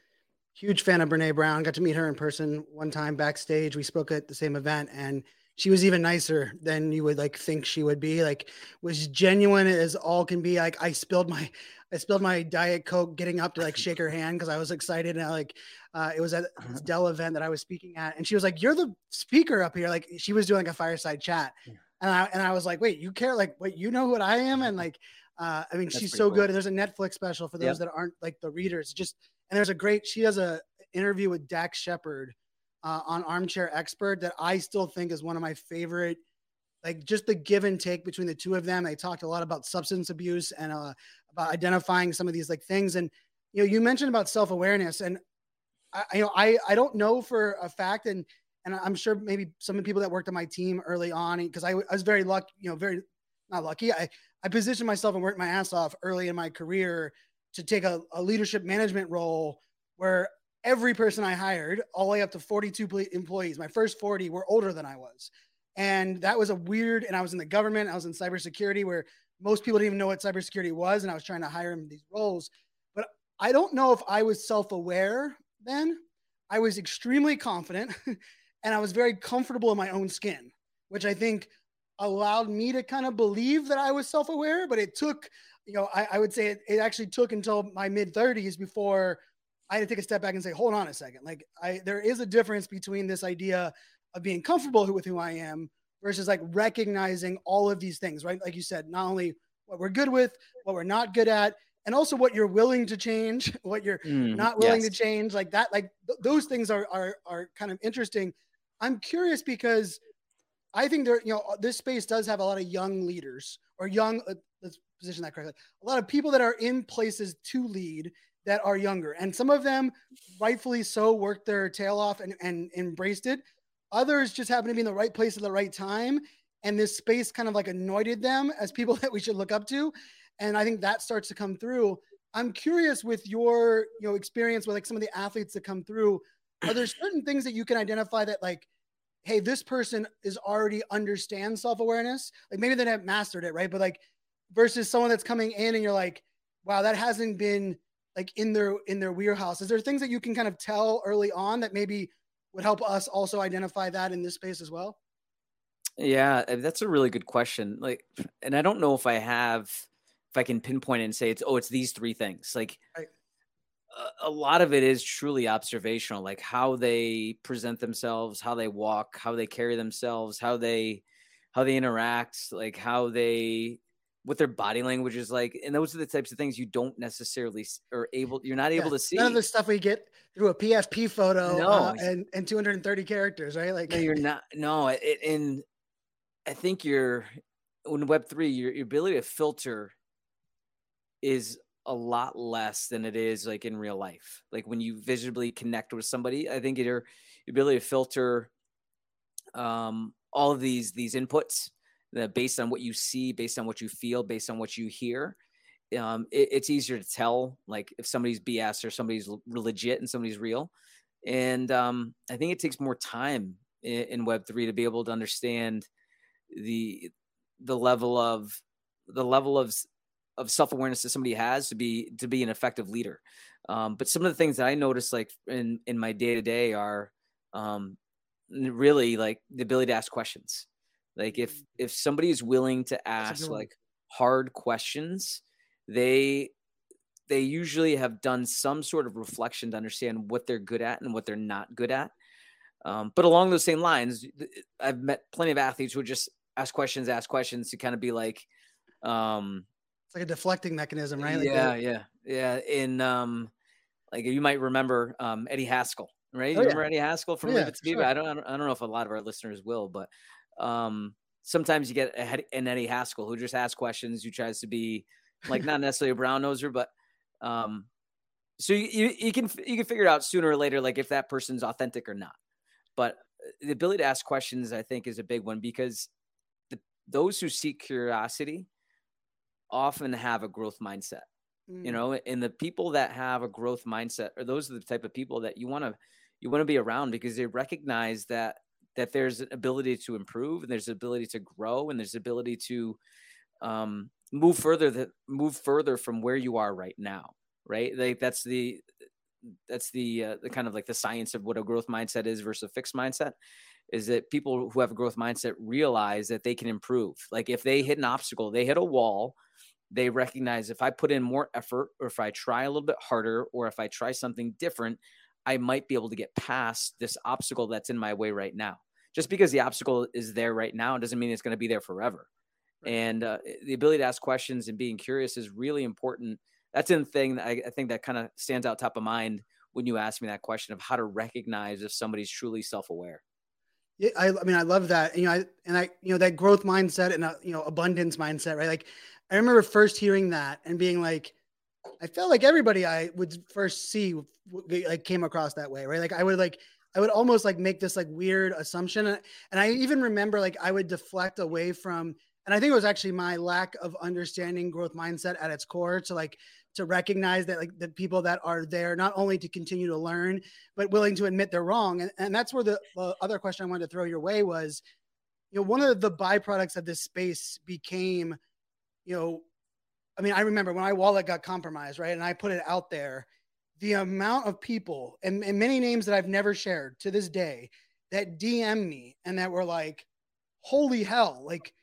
huge fan of Brené Brown. Got to meet her in person one time backstage. We spoke at the same event and she was even nicer than you would like think she would be. Like was genuine as all can be. Like I spilled my I spilled my diet coke getting up to like shake her hand because I was excited and I, like uh, it was at this Dell event that I was speaking at, and she was like, "You're the speaker up here." Like she was doing like a fireside chat, and I and I was like, "Wait, you care? Like, what you know what I am?" And like, uh, I mean, That's she's so cool. good. And there's a Netflix special for those yep. that aren't like the readers. Just and there's a great. She does a interview with Dax Shepard uh, on Armchair Expert that I still think is one of my favorite like just the give and take between the two of them. They talked a lot about substance abuse and uh, about identifying some of these like things. And you know, you mentioned about self awareness, and I, you know, I I don't know for a fact, and and I'm sure maybe some of the people that worked on my team early on, because I, I was very lucky, you know, very not lucky. I I positioned myself and worked my ass off early in my career to take a, a leadership management role where every person I hired, all the way up to 42 employees, my first 40 were older than I was. And that was a weird, and I was in the government, I was in cybersecurity where most people didn't even know what cybersecurity was. And I was trying to hire him these roles. But I don't know if I was self aware then. I was extremely confident [LAUGHS] and I was very comfortable in my own skin, which I think allowed me to kind of believe that I was self aware. But it took, you know, I, I would say it, it actually took until my mid 30s before I had to take a step back and say, hold on a second. Like, I, there is a difference between this idea of being comfortable with who I am versus like recognizing all of these things, right? Like you said, not only what we're good with, what we're not good at, and also what you're willing to change, [LAUGHS] what you're mm, not willing yes. to change, like that. Like th- those things are are are kind of interesting. I'm curious because I think there, you know, this space does have a lot of young leaders or young. Uh, let's position that correctly. A lot of people that are in places to lead that are younger, and some of them, rightfully so, worked their tail off and, and embraced it. Others just happen to be in the right place at the right time. And this space kind of like anointed them as people [LAUGHS] that we should look up to. And I think that starts to come through. I'm curious with your, you know, experience with like some of the athletes that come through. Are there certain things that you can identify that like, hey, this person is already understands self-awareness? Like maybe they haven't mastered it, right? But like versus someone that's coming in and you're like, wow, that hasn't been like in their in their wheelhouse. Is there things that you can kind of tell early on that maybe would help us also identify that in this space as well? Yeah, uh, that's a really good question. Like, and I don't know if I have, if I can pinpoint it and say it's, oh, it's these three things. Like, right. A lot of it is truly observational, like how they present themselves, how they walk, how they carry themselves, how they how they interact, like how they what their body language is like, and those are the types of things you don't necessarily are able. You're not able Yeah, to see. None of the stuff we get through a PFP photo No. uh, and and 230 characters, right? Like No, you're not. No, it, and I think you're in Web three. Your, your ability to filter is a lot less than it is like in real life. Like when you visibly connect with somebody, I think your, ability to filter um, all of these these inputs that based on what you see, based on what you feel, based on what you hear. Um, it, it's easier to tell like if somebody's BS or somebody's legit and somebody's real. And um, I think it takes more time in, in Web three to be able to understand the the level of the level of of self awareness that somebody has to be to be an effective leader. Um, but some of the things that I notice, like in in my day to day, are um, really like the ability to ask questions. Like if if somebody is willing to Mm. ask like hard questions, they they usually have done some sort of reflection to understand what they're good at and what they're not good at. Um, but along those same lines, I've met plenty of athletes who just ask questions, ask questions to kind of be like, um, like a deflecting mechanism, right? Like yeah, the- yeah, yeah. In um, like you might remember um, Eddie Haskell, right? You Oh, yeah. remember Eddie Haskell from Oh, Leave yeah, sure. I don't, I don't, know if a lot of our listeners will, but um, sometimes you get a, an Eddie Haskell who just asks questions, who tries to be like not necessarily a brown noser, but um, so you, you you can you can figure it out sooner or later, like if that person's authentic or not. But uh, the ability to ask questions, I think, is a big one because the, those who seek curiosity often have a growth mindset you Mm. know and the people that have a growth mindset are those are the type of people that you want to you want to be around because they recognize that that there's an ability to improve and there's an ability to grow and there's ability to um move further that move further from where you are right now right like that's the that's the uh, the kind of like the science of what a growth mindset is versus a fixed mindset is that people who have a growth mindset realize that they can improve like if they hit an obstacle they hit a wall they recognize if I put in more effort or if I try a little bit harder or if I try something different, I might be able to get past this obstacle that's in my way right now. Just because the obstacle is there right now doesn't mean it's going to be there forever. Right. And uh, the ability to ask questions and being curious is really important. That's the thing that I, I think that kind of stands out top of mind when you ask me that question of how to recognize if somebody's truly self-aware. Yeah, I, I mean, I love that. You know, I, and I, you know, that growth mindset and, uh, you know, abundance mindset, right? Like, I remember first hearing that and being like, I felt like everybody I would first see like came across that way, right? Like, I would like, I would almost like make this like weird assumption. And and I even remember like I would deflect away from, and I think it was actually my lack of understanding growth mindset at its core to like, to recognize that like the people that are there not only to continue to learn but willing to admit they're wrong and, and that's where the, the other question i wanted to throw your way was you know one of the byproducts of this space became you know i mean i remember when my wallet got compromised right? And i put it out there the amount of people and, and many names that i've never shared to this day that dm me and that were like holy hell like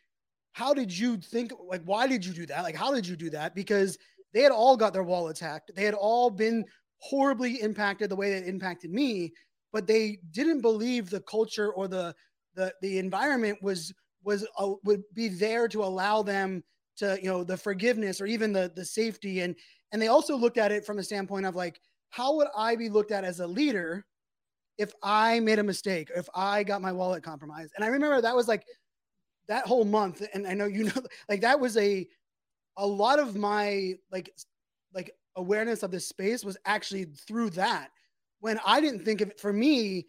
how did you think like why did you do that? Like how did you do that? Because they had all got their wallets hacked. They had all been horribly impacted the way that it impacted me but they didn't believe the culture or the the the environment was was uh, would be there to allow them to you know the forgiveness or even the the safety. And and they also looked at it from a standpoint of like how would i be looked at as a leader if i made a mistake if i got my wallet compromised? And i remember that was like that whole month and i know you [LAUGHS] know like that was a a lot of my like like awareness of this space was actually through that. When i didn't think of it for me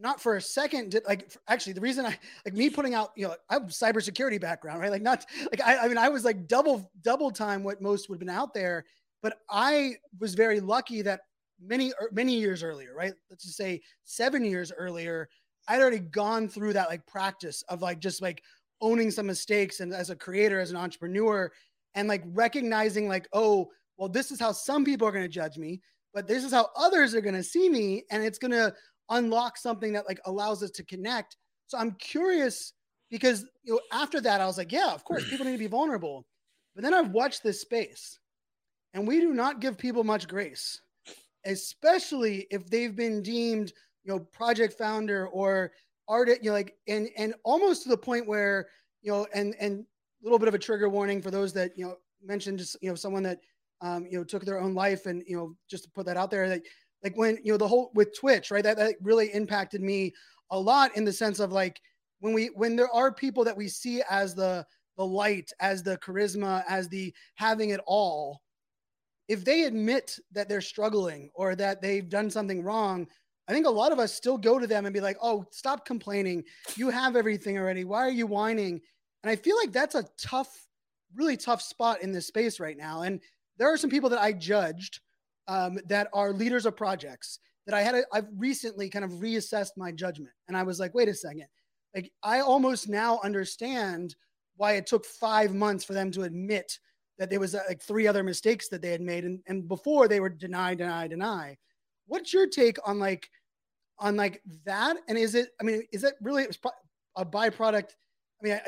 not for a second did like actually the reason i like me putting out you know i have cybersecurity background right? Like not like i, I mean i was like double double time what most would have been out there but i was very lucky that many er, many years earlier right? Let's just say seven years earlier i'd already gone through that like practice of like just like owning some mistakes and as a creator as an entrepreneur and like recognizing like oh well this is how some people are going to judge me but this is how others are going to see me and it's going to unlock something that like allows us to connect. So i'm curious because you know after that i was like yeah of course people need to be vulnerable. But then i've watched this space and we do not give people much grace especially if they've been deemed, you know, project founder or artist, you know, like, and, and almost to the point where, you know, and, and a little bit of a trigger warning for those that, you know, mentioned just, you know, someone that, um, you know, took their own life and, you know, just to put that out there, that like when, you know, the whole with Twitch, right. That, that really impacted me a lot in the sense of like, when we, when there are people that we see as the, the light, as the charisma, as the having it all, if they admit that they're struggling or that they've done something wrong, I think a lot of us still go to them and be like, oh, stop complaining. You have everything already. Why are you whining? And I feel like that's a tough, really tough spot in this space right now. And there are some people that I judged um, that are leaders of projects that I had, I've recently kind of reassessed my judgment. And I was like, wait a second. Like, I almost now understand why it took five months for them to admit that there was uh, like three other mistakes that they had made, and, and before they were deny, deny, deny. What's your take on like on like that? And is it? I mean, is it really a byproduct? I mean,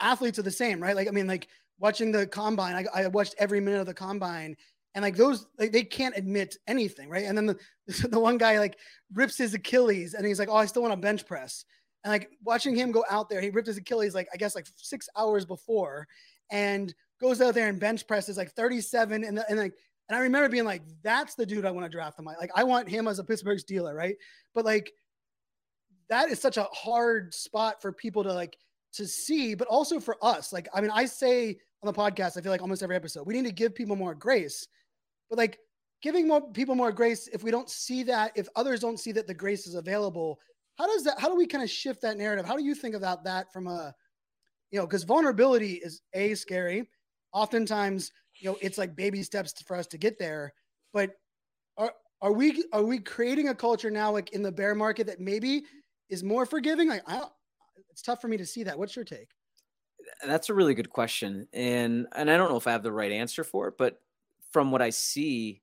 athletes are the same, right? Like, I mean, like watching the combine, I, I watched every minute of the combine, and like those, like they can't admit anything, right? And then the [LAUGHS] the one guy like rips his Achilles, and he's like, "Oh, I still want to bench press." And like watching him go out there, he ripped his Achilles like I guess like six hours before, and goes out there and bench presses like 37 and, the, and like and I remember being like, that's the dude I want to draft my like I want him as a Pittsburgh Steeler, right? But like that is such a hard spot for people to like to see, but also for us. Like, I mean, I say on the podcast, I feel like almost every episode, we need to give people more grace. But like giving more people more grace, if we don't see that, if others don't see that the grace is available, how does that how do we kind of shift that narrative? How do you think about that from a you know, because vulnerability is a scary oftentimes, you know, it's like baby steps for us to get there. But are are we are we creating a culture now, like in the bear market, that maybe is more forgiving? Like, I it's tough for me to see that. What's your take? That's a really good question, and and I don't know if I have the right answer for it, but from what I see,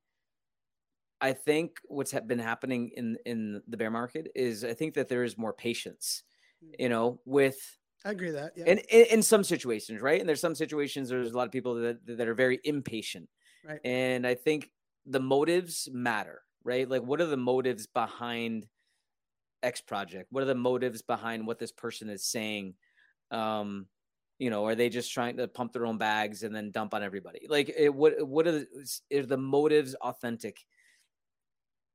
I think what's been happening in in the bear market is I think that there is more patience, hmm. you know, with I agree that. Yeah. And in, in, some situations, right? And there's some situations there's a lot of people that that are very impatient. Right. And I think the motives matter, right? Like what are the motives behind X project? What are the motives behind what this person is saying? Um, you know, are they just trying to pump their own bags and then dump on everybody? Like it, what what are the, are the motives authentic?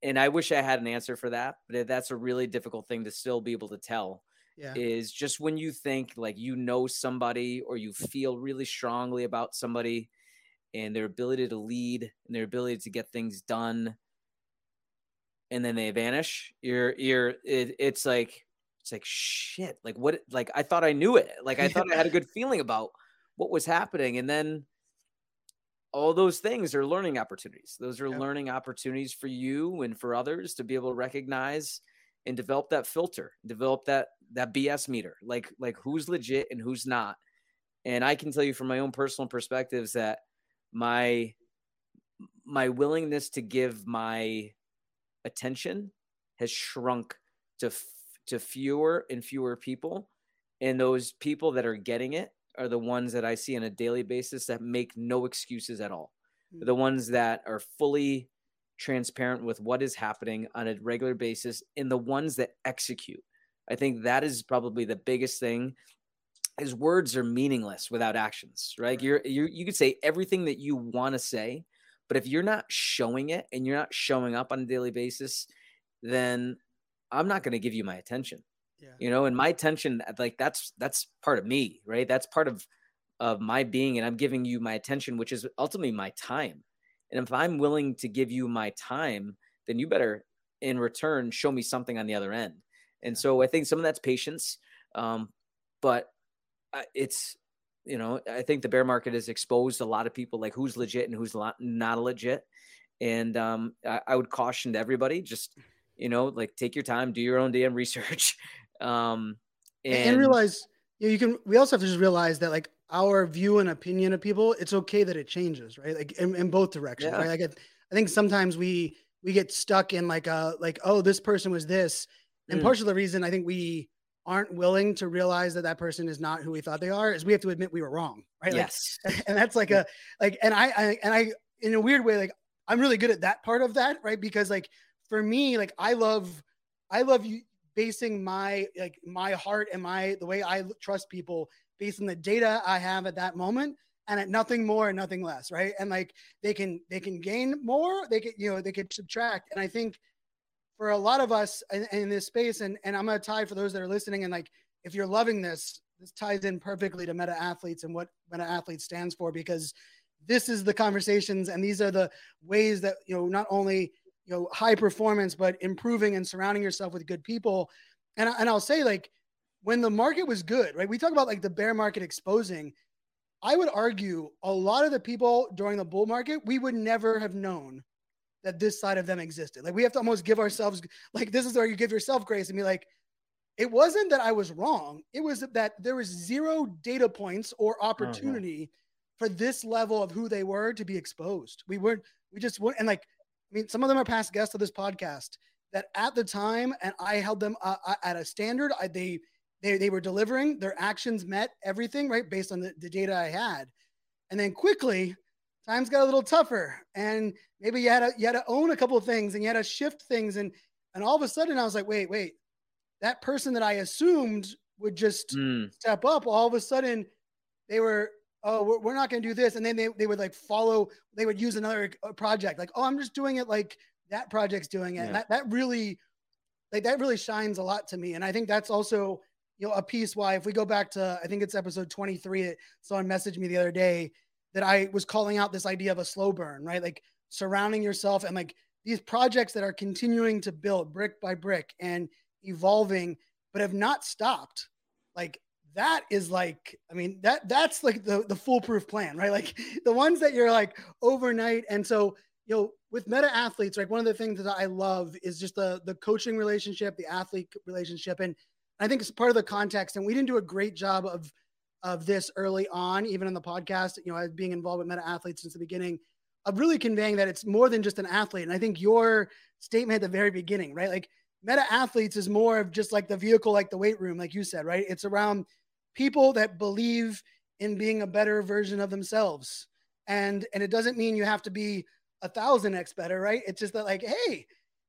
And I wish I had an answer for that, but that's a really difficult thing to still be able to tell yeah. is just when you think like you know somebody or you feel really strongly about somebody and their ability to lead and their ability to get things done and then they vanish you're you're it, it's like it's like shit like what like i thought i knew it. Like i thought i had a [LAUGHS] good feeling about what was happening. And then all those things are learning opportunities. Those are learning opportunities for you and for others to be able to recognize and develop that filter, develop that that BS meter, like like who's legit and who's not. And I can tell you from my own personal perspectives that my my willingness to give my attention has shrunk to to fewer and fewer people and those people that are getting it are the ones that I see on a daily basis that make no excuses at all. Mm-hmm. The ones that are fully transparent with what is happening on a regular basis and the ones that execute. I think that is probably the biggest thing is words are meaningless without actions, right? You're, you you could say everything that you want to say, but if you're not showing it and you're not showing up on a daily basis, then I'm not going to give you my attention. Yeah. You know, and my attention like that's that's part of me, right? That's part of of my being and I'm giving you my attention, which is ultimately my time. And if I'm willing to give you my time, then you better in return show me something on the other end. And so I think some of that's patience. Um, but it's, you know, I think the bear market has exposed a lot of people like who's legit and who's not legit. And um, I, I would caution to everybody just, you know, like take your time, do your own damn research. [LAUGHS] Um, and, and realize you, know, you can, we also have to just realize that like our view and opinion of people, it's okay that it changes, right? Like in, in both directions, yeah. right? Like I think sometimes we we get stuck in like a like oh this person was this, and mm. part of the reason I think we aren't willing to realize that that person is not who we thought they are is we have to admit we were wrong, right? Yes, like, [LAUGHS] and that's like a like, and I, I and I in a weird way like I'm really good at that part of that, right? Because like for me, like I love, I love you basing my like my heart and my the way I trust people based on the data I have at that moment and at nothing more and nothing less, right? And like they can they can gain more, they can you know they can subtract, and I think for a lot of us in, in this space, and and I'm gonna tie for those that are listening, and like if you're loving this, this ties in perfectly to meta athletes and what meta athletes stands for because this is the conversations and these are the ways that you know not only you know high performance but improving and surrounding yourself with good people. And, and i'll say like when the market was good right? We talk about like the bear market exposing. I would argue a lot of the people during the bull market we would never have known that this side of them existed. Like we have to almost give ourselves like this is where you give yourself grace and be like it wasn't that i was wrong. It was that there was zero data points or oh, opportunity for this level of who they were to be exposed. We weren't we just weren't and like mean, some of them are past guests of this podcast that at the time, and I held them uh, uh, at a standard. I, they, they, they were delivering. Their actions met everything right based on the, the data I had, and then quickly, times got a little tougher, and maybe you had to you had to own a couple of things, and you had to shift things, and and all of a sudden, I was like, wait, wait, that person that I assumed would just mm. step up, all of a sudden, they were oh, we're, we're not going to do this. And then they, they would like follow, they would use another uh, project. Like, oh, I'm just doing it like that project's doing it. Yeah. And that, that really, like that really shines a lot to me. And I think that's also, you know, a piece why if we go back to, I think it's episode 23, someone messaged me the other day that I was calling out this idea of a slow burn, right? Like surrounding yourself and like these projects that are continuing to build brick by brick and evolving, but have not stopped. Like that is like i mean that that's like the the foolproof plan right? Like the ones that you're like overnight. And so you know with meta athletes like one of the things that i love is just the the coaching relationship the athlete relationship. And i think it's part of the context. And we didn't do a great job of of this early on even in the podcast you know as being involved with meta athletes since the beginning of really conveying that it's more than just an athlete. And i think your statement at the very beginning right? Like meta athletes is more of just like the vehicle like the weight room like you said right? It's around people that believe in being a better version of themselves. And and it doesn't mean you have to be a thousand X better, right? It's just that like, hey,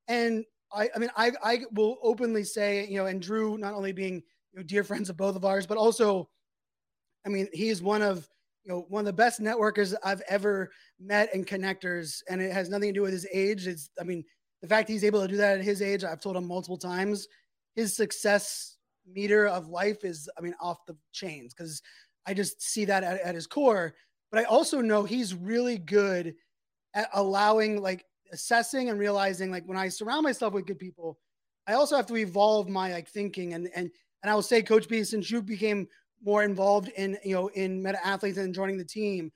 and I I mean I I will openly say, you know, and Drew not only being you know dear friends of both of ours, but also, I mean, he's one of you know one of the best networkers I've ever met and connectors, and it has nothing to do with his age. It's I mean the fact he's able to do that at his age, I've told him multiple times, his success meter of life is, I mean, off the chains because I just see that at, at his core. But I also know he's really good at allowing, like, assessing and realizing, like, when I surround myself with good people, I also have to evolve my like thinking and and and I will say, Coach B, since you became more involved in you know in meta athletes and joining the team,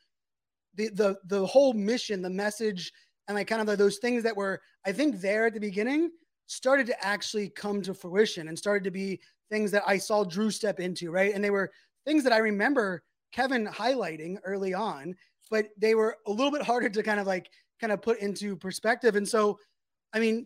the the the whole mission, the message, and like kind of those things that were I think there at the beginning started to actually come to fruition and started to be things that I saw Drew step into, right? And they were things that I remember Kevin highlighting early on, but they were a little bit harder to kind of like kind of put into perspective. And so, I mean,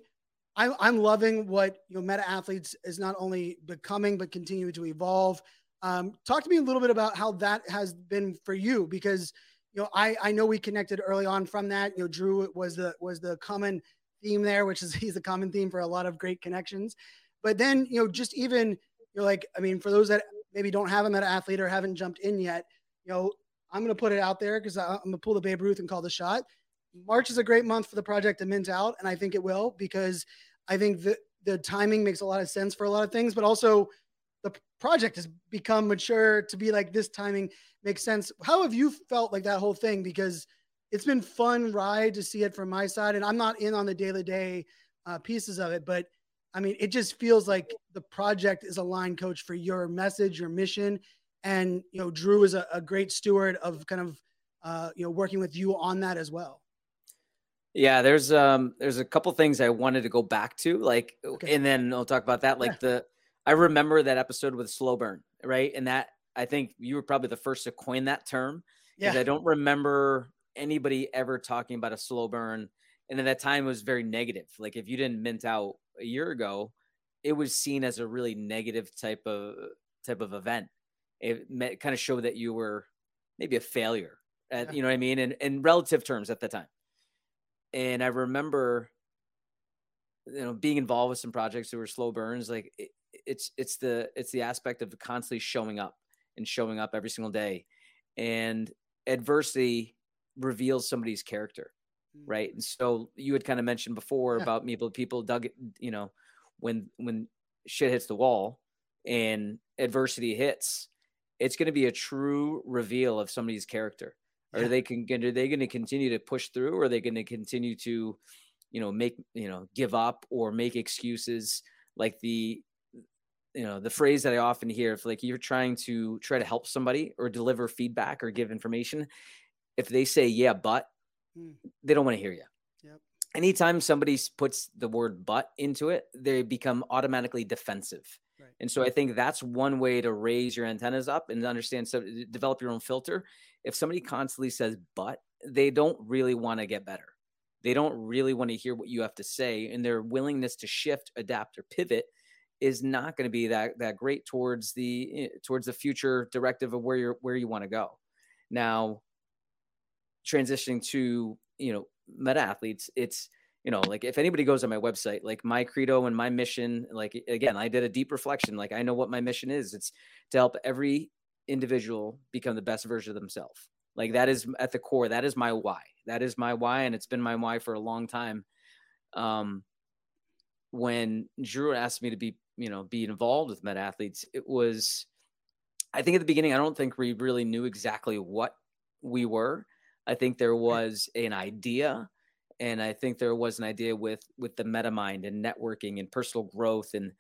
I'm, I'm loving what you know Meta Athletes is not only becoming but continue to evolve. Um, talk to me a little bit about how that has been for you because you know I I know we connected early on from that. You know, Drew was the was the common theme there, which is [LAUGHS] he's a common theme for a lot of great connections. But then you know just even you're like, I mean, for those that maybe don't have a meta athlete or haven't jumped in yet, you know, I'm going to put it out there because I'm going to pull the Babe Ruth and call the shot. March is a great month for the project to mint out, and I think it will because I think the the timing makes a lot of sense for a lot of things, but also the project has become mature to be like this timing makes sense. How have you felt like that whole thing? Because it's been fun ride to see it from my side, and I'm not in on the day to day pieces of it, but I mean, it just feels like the project is a line coach for your message, your mission. And, you know, Drew is a, a great steward of kind of, uh, you know, working with you on that as well. Yeah, there's um there's a couple things I wanted to go back to, like, okay. and then I'll talk about that. Like yeah. the I remember that episode with slow burn, right? And that I think you were probably the first to coin that term. Yeah. I don't remember anybody ever talking about a slow burn. And at that time it was very negative. Like if you didn't mint out a year ago, it was seen as a really negative type of type of event. It met, kind of showed that you were maybe a failure, at, you know what I mean, in, in relative terms at the time. and I remember, you know, being involved with some projects that were slow burns. Like it, it's it's the it's the aspect of constantly showing up and showing up every single day, and adversity reveals somebody's character. Mm. right? And so you had kind of mentioned before yeah. about people people dug it, you know, when when shit hits the wall and adversity hits, it's going to be a true reveal of somebody's character. Are they can are they going to continue to push through, or are they going to continue to, you know, make you know give up or make excuses? Like the, you know, the phrase that I often hear, if like you're trying to try to help somebody or deliver feedback or give information, if they say yeah, but, hmm. they don't want to hear you. Yep. Anytime somebody puts the word but into it, they become automatically defensive. Right. And so I think that's one way to raise your antennas up and understand so develop your own filter if somebody constantly says but, they don't really want to get better. They don't really want to hear what you have to say, and their willingness to shift, adapt, or pivot is not going to be that that great towards the eh, towards the future directive of where you're where you want to go. Now, transitioning to you know meta athletes, it's you know like if anybody goes on my website like my credo and my mission like again i did a deep reflection like i know what my mission is it's to help every individual become the best version of themselves. Like that is at the core. That is my why. That is my why, and it's been my why for a long time. Um, when Drew asked me to be, you know, be involved with Meta Athletes, it was, I think at the beginning, I don't think we really knew exactly what we were. I think there was an idea, and I think there was an idea with with the meta mind and networking and personal growth, and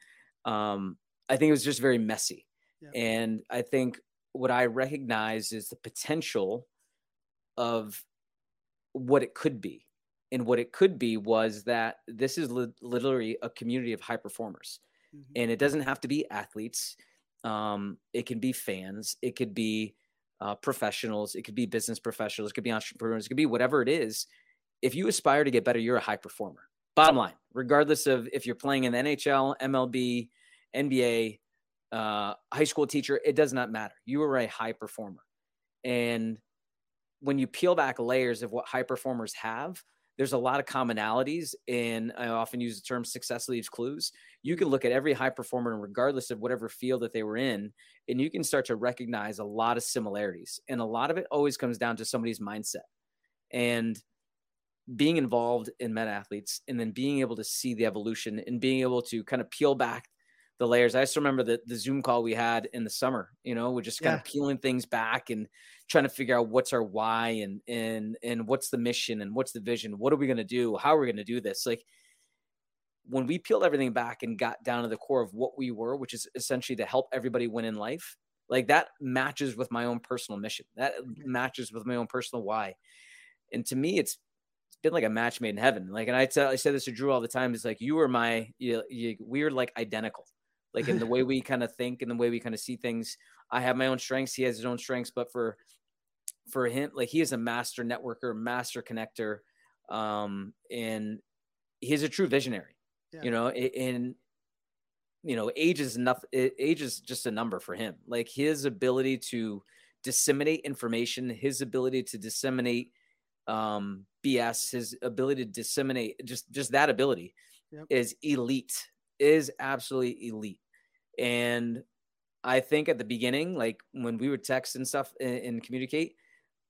um, I think it was just very messy. Yeah. And I think what I recognize is the potential of what it could be. And what it could be was that this is li- literally a community of high performers. Mm-hmm. And it doesn't have to be athletes, um, it can be fans, it could be uh, professionals, it could be business professionals, it could be entrepreneurs, it could be whatever it is. If you aspire to get better, you're a high performer. Bottom line, regardless of if you're playing in the NHL, MLB, NBA, uh, high school teacher, it does not matter. You are a high performer. And when you peel back layers of what high performers have, there's a lot of commonalities. And I often use the term success leaves clues. You can look at every high performer, regardless of whatever field that they were in, and you can start to recognize a lot of similarities. And a lot of it always comes down to somebody's mindset. And being involved in meta athletes and then being able to see the evolution and being able to kind of peel back the layers. I just remember the, the Zoom call we had in the summer, you know, we're just kind yeah. of peeling things back and trying to figure out what's our why and and and what's the mission and what's the vision. What are we gonna do? How are we gonna do this? Like when we peeled everything back and got down to the core of what we were, which is essentially to help everybody win in life, like that matches with my own personal mission. That mm-hmm. matches with my own personal why. And to me, it's it's been like a match made in heaven. Like, and I tell, I say this to Drew all the time. It's like you are my, you, you, we are like identical like in the way we kind of think and the way we kind of see things. I have my own strengths. He has his own strengths, but for for him, like he is a master networker, master connector, um, and he's a true visionary. Yeah. You know, and you know, age is nothing. Age is just a number for him. Like his ability to disseminate information, his ability to disseminate um, BS, his ability to disseminate just just that ability yep. is elite. Is absolutely elite. And I think at the beginning, like when we would text and stuff and, and, communicate,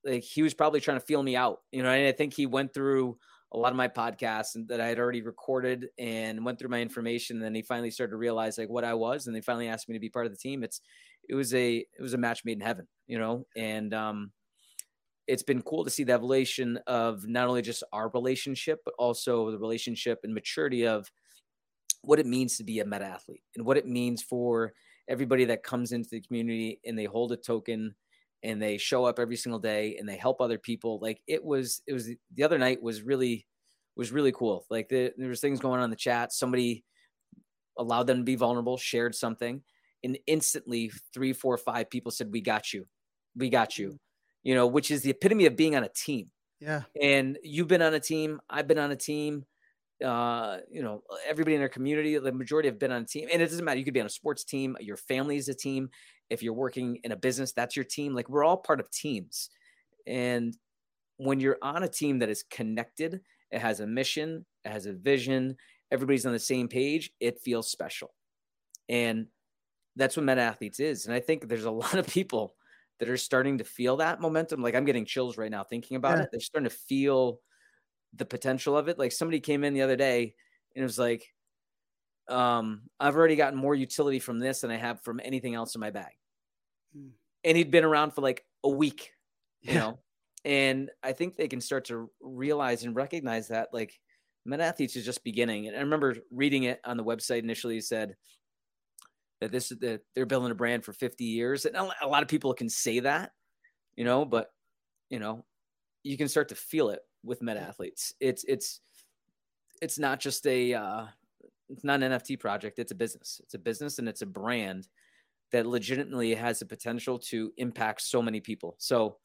like he was probably trying to feel me out, you know. And I think he went through a lot of my podcasts and that I had already recorded and went through my information. And then he finally started to realize like what I was, and they finally asked me to be part of the team. It's it was a it was a match made in heaven, you know. And um, it's been cool to see the evolution of not only just our relationship, but also the relationship and maturity of what it means to be a meta athlete and what it means for everybody that comes into the community and they hold a token and they show up every single day and they help other people. Like it was it was the other night was really was really cool. Like the, there was things going on in the chat. Somebody allowed them to be vulnerable shared something and instantly three four five people said we got you. We got you. Mm. you know which is the epitome of being on a team. Yeah. And you've been on a team. I've been on a team uh, you know, everybody in our community, the majority have been on a team. And it doesn't matter. You could be on a sports team, your family is a team. If you're working in a business, that's your team. Like we're all part of teams. And when you're on a team that is connected it has a mission, it has a vision, everybody's on the same page, it feels special. And that's what Meta Athletes is. And I think there's a [LAUGHS] lot of people that are starting to feel that momentum. Like I'm getting chills right now thinking about yeah. it. They're starting to feel the potential of it. Like somebody came in the other day and it was like, um, I've already gotten more utility from this than I have from anything else in my bag. Mm. And he'd been around for like a week, you yeah. know. And I think they can start to realize and recognize that like Meta Athletes is just beginning. And I remember reading it on the website initially said that this that they're building a brand for 50 years. And a lot of people can say that, you know, but you know, you can start to feel it with Meta Athletes. It's it's it's not just a uh, it's not an NFT project. It's a business. It's a business and it's a brand that legitimately has the potential to impact so many people. So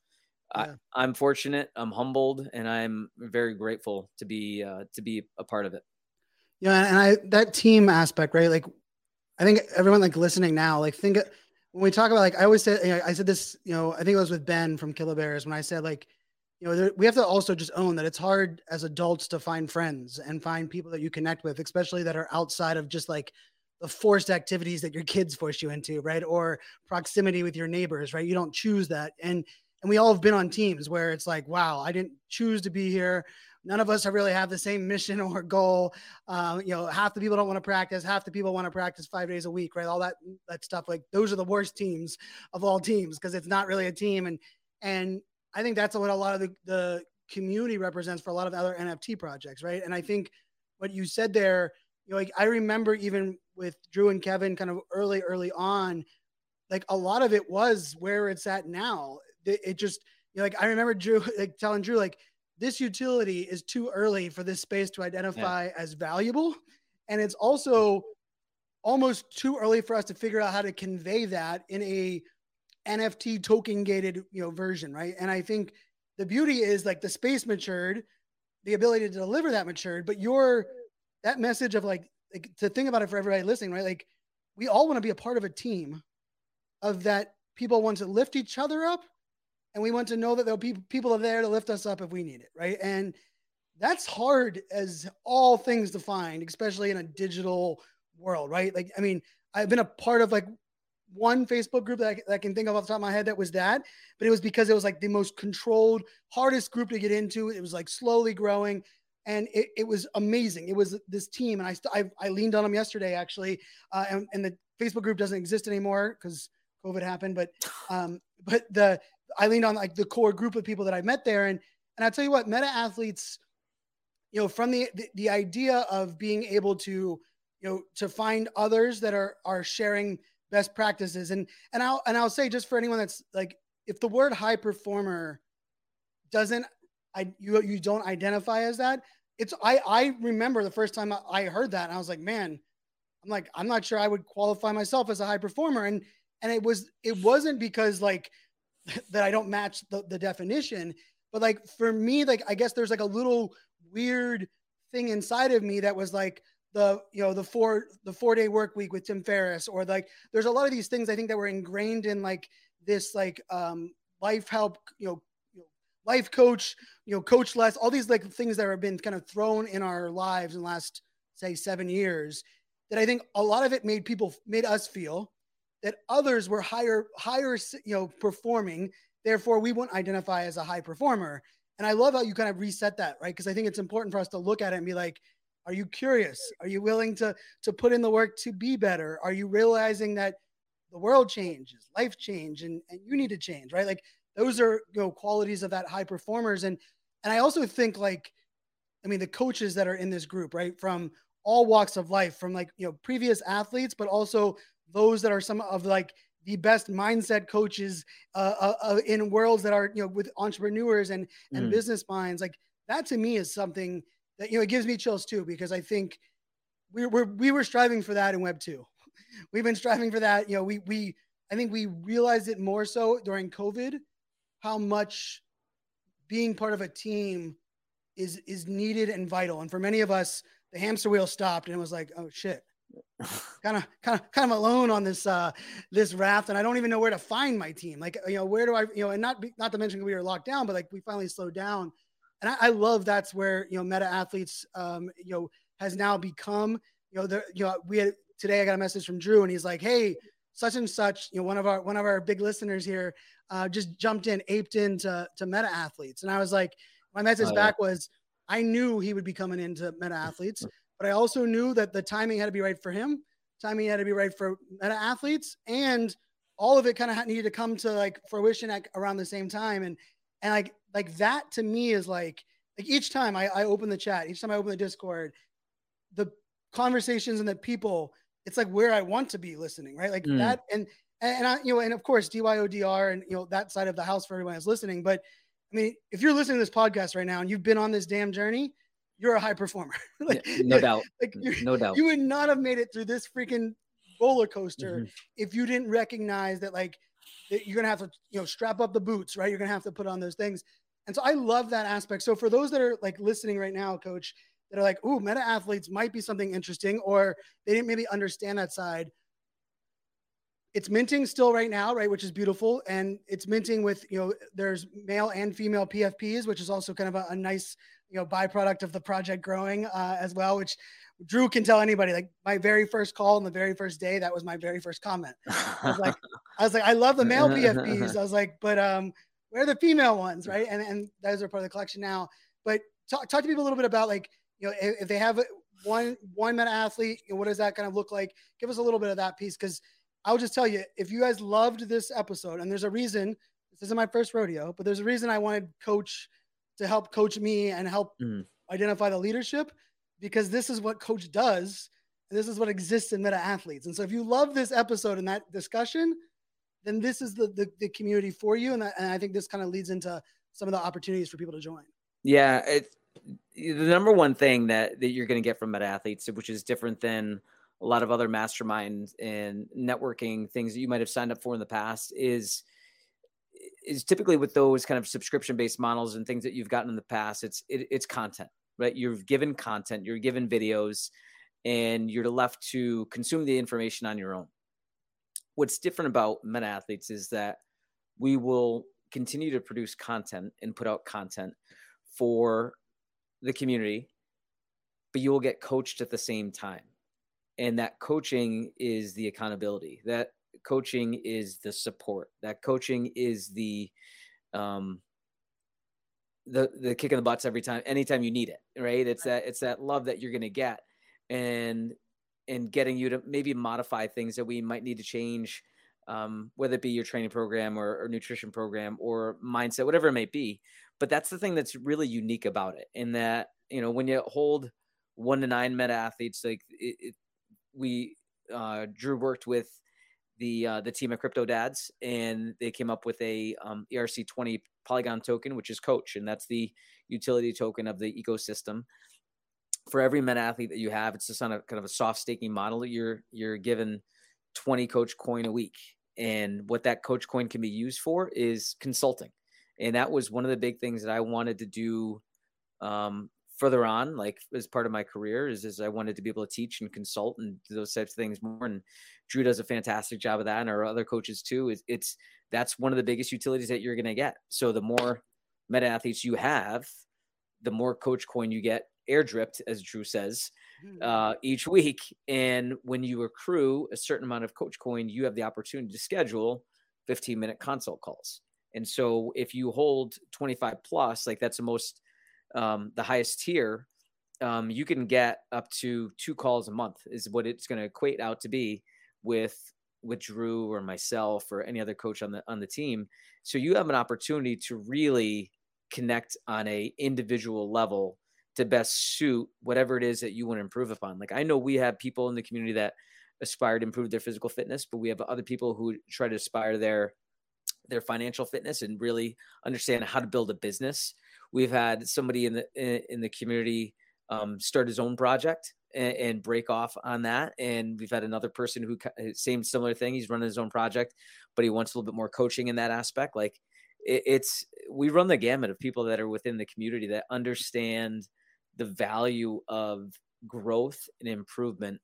yeah. I, am fortunate. I'm humbled, and I'm very grateful to be uh, to be a part of it. Yeah, and I that team aspect, right? Like, I think everyone like listening now, like think when we talk about like I always said, I said this, you know, I think it was with Ben from Killer Bears when I said like you know, there, we have to also just own that it's hard as adults to find friends and find people that you connect with, especially that are outside of just like the forced activities that your kids force you into, right? Or proximity with your neighbors, right? You don't choose that. And and we all have been on teams where it's like, wow, I didn't choose to be here. None of us really have the same mission [LAUGHS] or goal. Um, you know, half the people don't want to practice, half the people want to practice five days a week, right? All that that stuff. Like those are the worst teams of all teams because it's not really a team. And and I think that's what a lot of the, the community represents for a lot of other NFT projects, right? And I think what you said there, you know, like I remember even with Drew and Kevin kind of early, early on, like a lot of it was where it's at now. It, it just, you know, like I remember Drew [LAUGHS] like telling Drew, like, this utility is too early for this space to identify yeah. as valuable. And it's also almost too early for us to figure out how to convey that in a NFT token gated, you know, version, right? And I think the beauty is like the space matured, the ability to deliver that matured, but your that message of like, like to think about it for everybody listening, right? Like we all want to be a part of a team of that people want to lift each other up and we want to know that there'll be people are there to lift us up if we need it, right? And that's hard as all things defined, especially in a digital world, right? Like, I mean, I've been a part of like one Facebook group that I, that I, can think of off the top of my head that was that, but it was because it was like the most controlled, hardest group to get into. It was like slowly growing, and it, it was amazing. It was this team, and I st- I, I leaned on them yesterday actually, uh, and, and the Facebook group doesn't exist anymore because COVID happened, but [SIGHS] um, but the I leaned on like the core group of people that I met there, and and I tell you what, meta athletes, you know, from the, the the idea of being able to you know to find others that are are sharing best practices. And and I'll and I'll say just for anyone that's like if the word high performer doesn't I you you don't identify as that it's I I remember the first time I heard that and I was like man I'm like I'm not sure I would qualify myself as a high performer. And and it was it wasn't because like [LAUGHS] that I don't match the, the definition but like for me like I guess there's like a little weird thing inside of me that was like the you know the four the four day work week with Tim Ferriss or like there's a lot of these things I think that were ingrained in like this like um life help you know, life coach you know coach less all these like things that have been kind of thrown in our lives in the last say seven years that I think a lot of it made people made us feel that others were higher higher you know performing therefore we won't identify as a high performer. And I love how you kind of reset that right? Because I think it's important for us to look at it and be like are you curious? Are you willing to to put in the work to be better? Are you realizing that the world changes, life change, and, and you need to change, right? Like those are you know qualities of that high performers. And and I also think like, I mean, the coaches that are in this group, right? From all walks of life, from like you know previous athletes, but also those that are some of like the best mindset coaches uh, uh, uh in worlds that are you know with entrepreneurs and and mm. business minds. Like that to me is something that you know it gives me chills too because I think we were we were striving for that in Web two. [LAUGHS] We've been striving for that. You know, we we I think we realized it more so during COVID how much being part of a team is is needed and vital. And for many of us, the hamster wheel stopped and it was like, oh shit. kind of kind of kind of alone on this uh this raft and I don't even know where to find my team. Like you know, where do I you know, and not not to mention we were locked down, but like we finally slowed down and I, I love that's where you know meta athletes um, you know has now become you know the you know we had today I got a message from Drew and he's like hey such and such you know one of our one of our big listeners here uh, just jumped in aped into to meta athletes. And I was like my message oh, back was I knew he would be coming into meta [LAUGHS] athletes but I also knew that the timing had to be right for him timing had to be right for meta athletes and all of it kind of needed to come to like fruition at, around the same time. And and like like that to me is like like each time I, I open the chat each time i open the discord the conversations and the people it's like where i want to be listening right like mm. that and and i you know and of course DYOR and you know that side of the house for everyone that's listening but i mean if you're listening to this podcast right now and you've been on this damn journey you're a high performer [LAUGHS] like no doubt [LAUGHS] like no doubt you would not have made it through this freaking roller coaster mm-hmm. if you didn't recognize that like you're gonna have to you know strap up the boots right? You're gonna have to put on those things. And so i love that aspect. So for those that are like listening right now coach that are like oh meta athletes might be something interesting or they didn't maybe understand that side it's minting still right now right which is beautiful. And it's minting with you know there's male and female pfps which is also kind of a, a nice you know byproduct of the project growing uh, as well which Drew can tell anybody like my very first call on the very first day, that was my very first comment. I was like, [LAUGHS] I was like, I love the male [LAUGHS] PFPs. I was like, but um, where are the female ones, right? And and those are part of the collection now. But talk, talk to people a little bit about like, you know, if, if they have one one meta athlete, you know, what does that kind of look like? Give us a little bit of that piece because I'll just tell you, if you guys loved this episode, and there's a reason, this isn't my first rodeo, but there's a reason I wanted coach to help coach me and help mm. identify the leadership because this is what coach does. This is what exists in meta athletes. And so if you love this episode and that discussion, then this is the, the, the community for you. And, that, and I think this kind of leads into some of the opportunities for people to join. Yeah. It, the number one thing that, that you're going to get from meta athletes, which is different than a lot of other mastermind and networking things that you might have signed up for in the past is, is typically with those kind of subscription based models and things that you've gotten in the past, it's, it, it's content right? You're given content, you're given videos, and you're left to consume the information on your own. What's different about Meta Athletes is that we will continue to produce content and put out content for the community, but you will get coached at the same time. And that coaching is the accountability. That coaching is the support. That coaching is the um, the the kick in the butts every time, anytime you need it, right? It's that it's that love that you're gonna get, and and getting you to maybe modify things that we might need to change, um, whether it be your training program or, or nutrition program or mindset, whatever it may be. But that's the thing that's really unique about it, in that you know when you hold one to nine meta athletes, like it, it, we uh, Drew worked with the uh, the team of Crypto Dads, and they came up with a um, ERC20 Polygon token, which is Coach, and that's the utility token of the ecosystem. For every meta athlete that you have, it's just on a kind of a soft staking model. You're you're given 20 Coach coin a week, and what that Coach coin can be used for is consulting, and that was one of the big things that I wanted to do um, further on, like as part of my career, is, is I wanted to be able to teach and consult and do those types of things more. And Drew does a fantastic job of that, and our other coaches too. It's, it's that's one of the biggest utilities that you're going to get. So the more meta athletes you have, the more coach coin you get air dripped, as Drew says, hmm. uh, each week. And when you accrue a certain amount of coach coin, you have the opportunity to schedule 15 minute consult calls. And so if you hold 25 plus, like that's the most um, the highest tier, um, you can get up to two calls a month is what it's going to equate out to be with with Drew or myself or any other coach on the on the team. So you have an opportunity to really connect on a individual level to best suit whatever it is that you want to improve upon. Like I know we have people in the community that aspire to improve their physical fitness, but we have other people who try to aspire their their financial fitness and really understand how to build a business We've had somebody in the in the community um, start his own project and, and, break off on that, and we've had another person who same similar thing. He's running his own project, but he wants a little bit more coaching in that aspect. Like it, it's we run the gamut of people that are within the community that understand the value of growth and improvement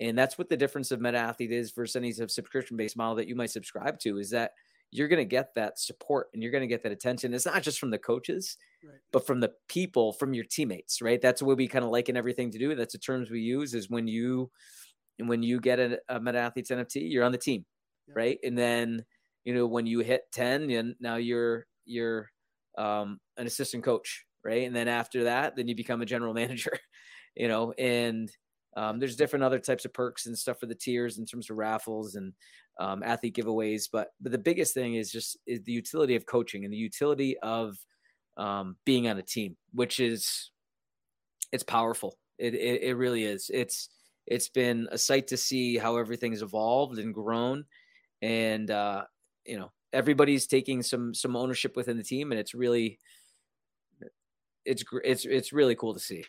and that's what the difference of meta athlete is versus any subscription based model that you might subscribe to is that you're going to get that support and you're going to get that attention. It's not just from the coaches, right. but from the people, from your teammates, right? That's what we kind of liken everything to do. That's the terms we use is when you, when you get a, a Meta Athletes NFT, you're on the team, yeah. right? And then, you know, when you hit 10 and now you're, you're um, an assistant coach, right? And then after that, then you become a general [LAUGHS] manager, you know, and um, there's different other types of perks and stuff for the tiers in terms of raffles and um, athlete giveaways. But but the biggest thing is just is the utility of coaching and the utility of um, being on a team, which is it's powerful. It, it it really is. It's it's been a sight to see how everything's evolved and grown, and uh, you know everybody's taking some some ownership within the team, and it's really it's it's it's really cool to see.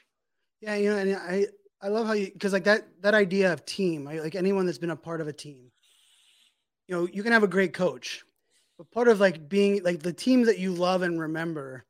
Yeah, you know, and I I love how you because like that that idea of team, right? like anyone that's been a part of a team, you know, you can have a great coach, but part of like being like the teams that you love and remember,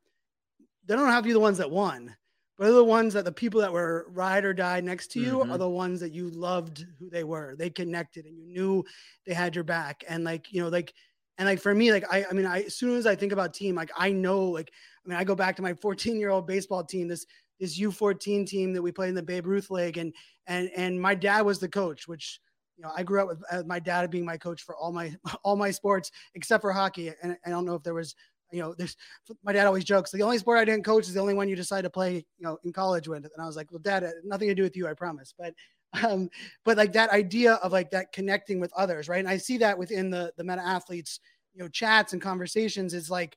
they don't have to be the ones that won, but are the ones that the people that were ride or die next to you mm-hmm. are the ones that you loved who they were. They connected and you knew they had your back. And like, you know, like and like for me, like I, I mean, I as soon as I think about team, like I know, like I mean, I go back to my 14 year old baseball team. This this U14 team that we played in the Babe Ruth League, and and and my dad was the coach, which you know I grew up with uh, my dad being my coach for all my [LAUGHS] all my sports except for hockey. And I don't know if there was you know there's my dad always jokes the only sport I didn't coach is the only one you decide to play you know in college with. And I was like, well, dad, nothing to do with you, I promise. But [LAUGHS] um, but like that idea of like that connecting with others, right? And I see that within the the meta athletes, you know, chats and conversations is like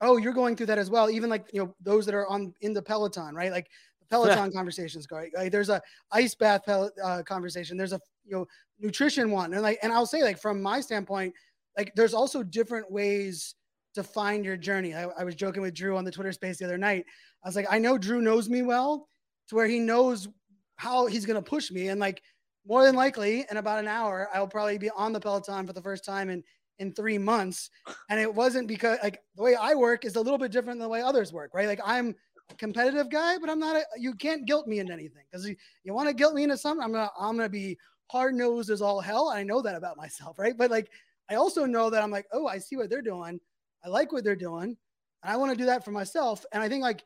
oh, you're going through that as well. Even like, you know, those that are on in the Peloton, right? Like the [LAUGHS] Peloton conversations go, like, there's a ice bath pel- uh, conversation. There's a, you know, nutrition one. And like, and I'll say like, from my standpoint, like there's also different ways to find your journey. I, I was joking with Drew on the Twitter space the other night. I was like, I know Drew knows me well to where he knows how he's going to push me. And like, more than likely in about an hour, I'll probably be on the Peloton for the first time and in three months. And it wasn't because like the way I work is a little bit different than the way others work, right? Like I'm a competitive guy, but I'm not a, you can't guilt me into anything because you, you want to guilt me into something. I'm gonna, I'm gonna be hard nosed as all hell. I know that about myself, right? But like, I also know that I'm like, oh, I see what they're doing. I like what they're doing. And I want to do that for myself. And I think like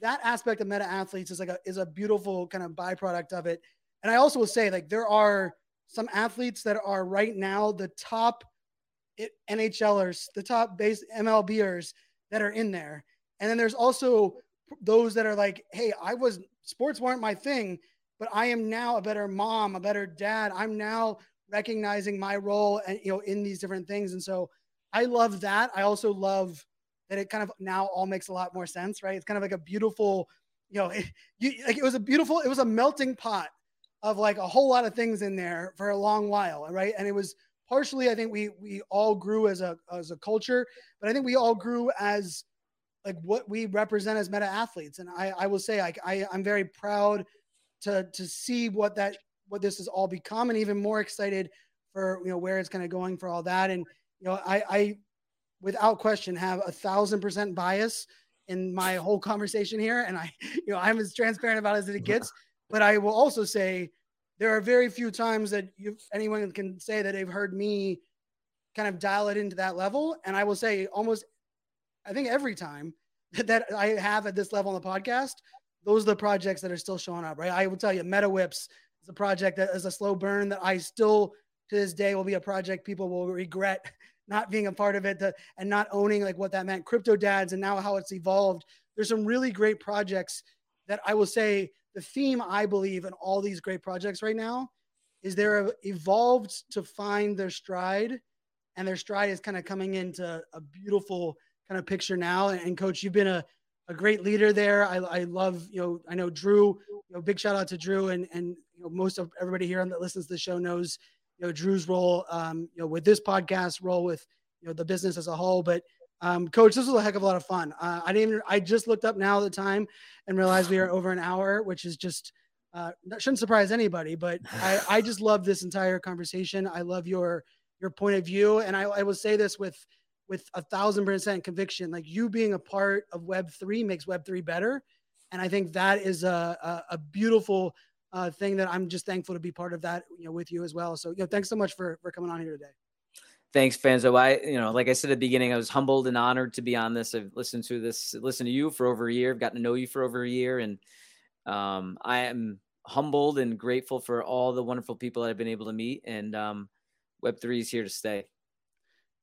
that aspect of meta athletes is like a, is a beautiful kind of byproduct of it. And I also will say like, there are some athletes that are right now the top NHLers, the top base MLBers that are in there. And then there's also those that are like, hey, I was sports weren't my thing, but I am now a better mom, a better dad. I'm now recognizing my role and you know in these different things. And so I love that. I also love that it kind of now all makes a lot more sense, right? It's kind of like a beautiful, you know, it, [LAUGHS] you, like it was a beautiful, it was a melting pot of like a whole lot of things in there for a long while, right? And it was partially I think we we all grew as a as a culture, but I think we all grew as like what we represent as meta athletes. And I I will say I, I I'm very proud to to see what that what this has all become, and even more excited for you know where it's kind of going for all that. And you know I I without question have a thousand percent bias in my whole conversation here, and I [LAUGHS] you know I'm as transparent about it as it gets. [LAUGHS] But I will also say there are very few times that you anyone can say that they've heard me kind of dial it into that level. And I will say almost, I think every time that, [LAUGHS] that I have at this level on the podcast, those are the projects that are still showing up, right? I will tell you, Meta Whips is a project that is a slow burn that I still to this day will be a project people will regret [LAUGHS] not being a part of it to, and not owning like what that meant. Crypto Dads and now how it's evolved. There's some really great projects that I will say the theme I believe in all these great projects right now is they're evolved to find their stride, and their stride is kind of coming into a beautiful kind of picture now. And, and coach, you've been a, a great leader there. I, I love, you know, I know Drew, you know, big shout out to Drew and, and, you know, most of everybody here that listens to the show knows, you know, Drew's role, um, you know, with this podcast role with, you know, the business as a whole, but um, Coach, this was a heck of a lot of fun. Uh, I didn't. Even, I just looked up now the time and realized we are over an hour, which is just uh, shouldn't surprise anybody. But I, I just love this entire conversation. I love your your point of view, and I, I will say this with with a thousand percent conviction. Like you being a part of Web three makes Web three better, and I think that is a a, a beautiful uh, thing that I'm just thankful to be part of that. You know, with you as well. So you know, thanks so much for for coming on here today Thanks, Fanzo. I, you know, like I said at the beginning, I was humbled and honored to be on this. I've listened to this, listened to you for over a year. I've gotten to know you for over a year, and um, I am humbled and grateful for all the wonderful people that I've been able to meet. And um, Web three is here to stay.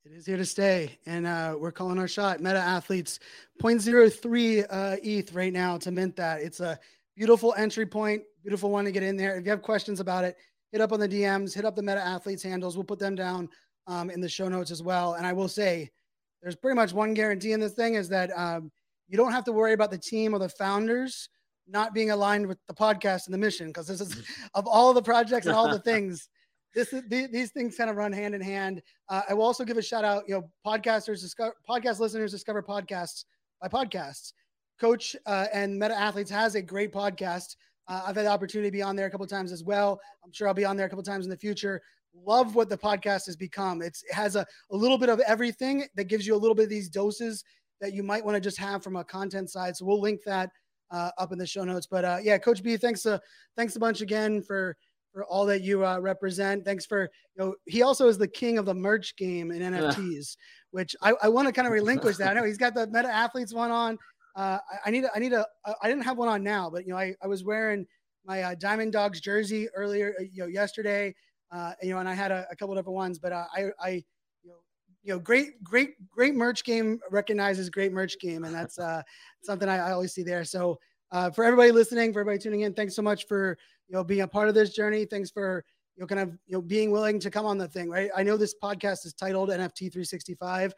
It is here to stay, and uh, we're calling our shot. Meta athletes 0.03 uh, ETH right now to mint that. It's a beautiful entry point, beautiful one to get in there. If you have questions about it, hit up on the DMs, hit up the Meta athletes handles. We'll put them down um, in the show notes as well. And I will say, there's pretty much one guarantee in this thing is that um, you don't have to worry about the team or the founders not being aligned with the podcast and the mission because this is [LAUGHS] of all the projects and all the [LAUGHS] things. This is, these things kind of run hand in hand. Uh, I will also give a shout out. You know, podcasters discover podcast listeners discover podcasts by podcasts. Coach uh, and Meta Athletes has a great podcast. Uh, I've had the opportunity to be on there a couple times as well. I'm sure I'll be on there a couple times in the future love what the podcast has become. It's, it has a, a little bit of everything that gives you a little bit of these doses that you might want to just have from a content side. So we'll link that uh, up in the show notes. But uh, yeah, Coach B, thanks uh, thanks a bunch again for for all that you uh, represent. Thanks for you know he also is the king of the merch game in NFTs, which I, I want to kind of relinquish that. I know he's got the Meta Athletes one on. Uh, I, I need a, I need a I didn't have one on now, but you know I, I was wearing my uh, Diamond Dogs jersey earlier you know yesterday uh, you know, and I had a, a couple different ones, but uh, I, I, you know, you know, great, great, great merch game recognizes great merch game, and that's uh, [LAUGHS] something I, I always see there. So uh, for everybody listening, for everybody tuning in, thanks so much for you know being a part of this journey. Thanks for you know kind of you know being willing to come on the thing. Right? I know this podcast is titled NFT 365,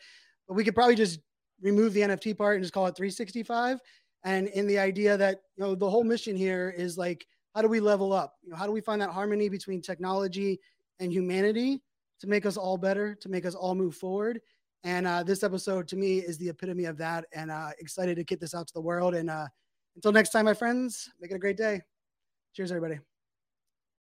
but we could probably just remove the NFT part and just call it 365. And in the idea that you know the whole mission here is like how do we level up? You know, how do we find that harmony between technology and humanity to make us all better, to make us all move forward? And uh, this episode to me is the epitome of that. And uh, excited to get this out to the world. And uh, until next time, my friends, make it a great day. Cheers, everybody.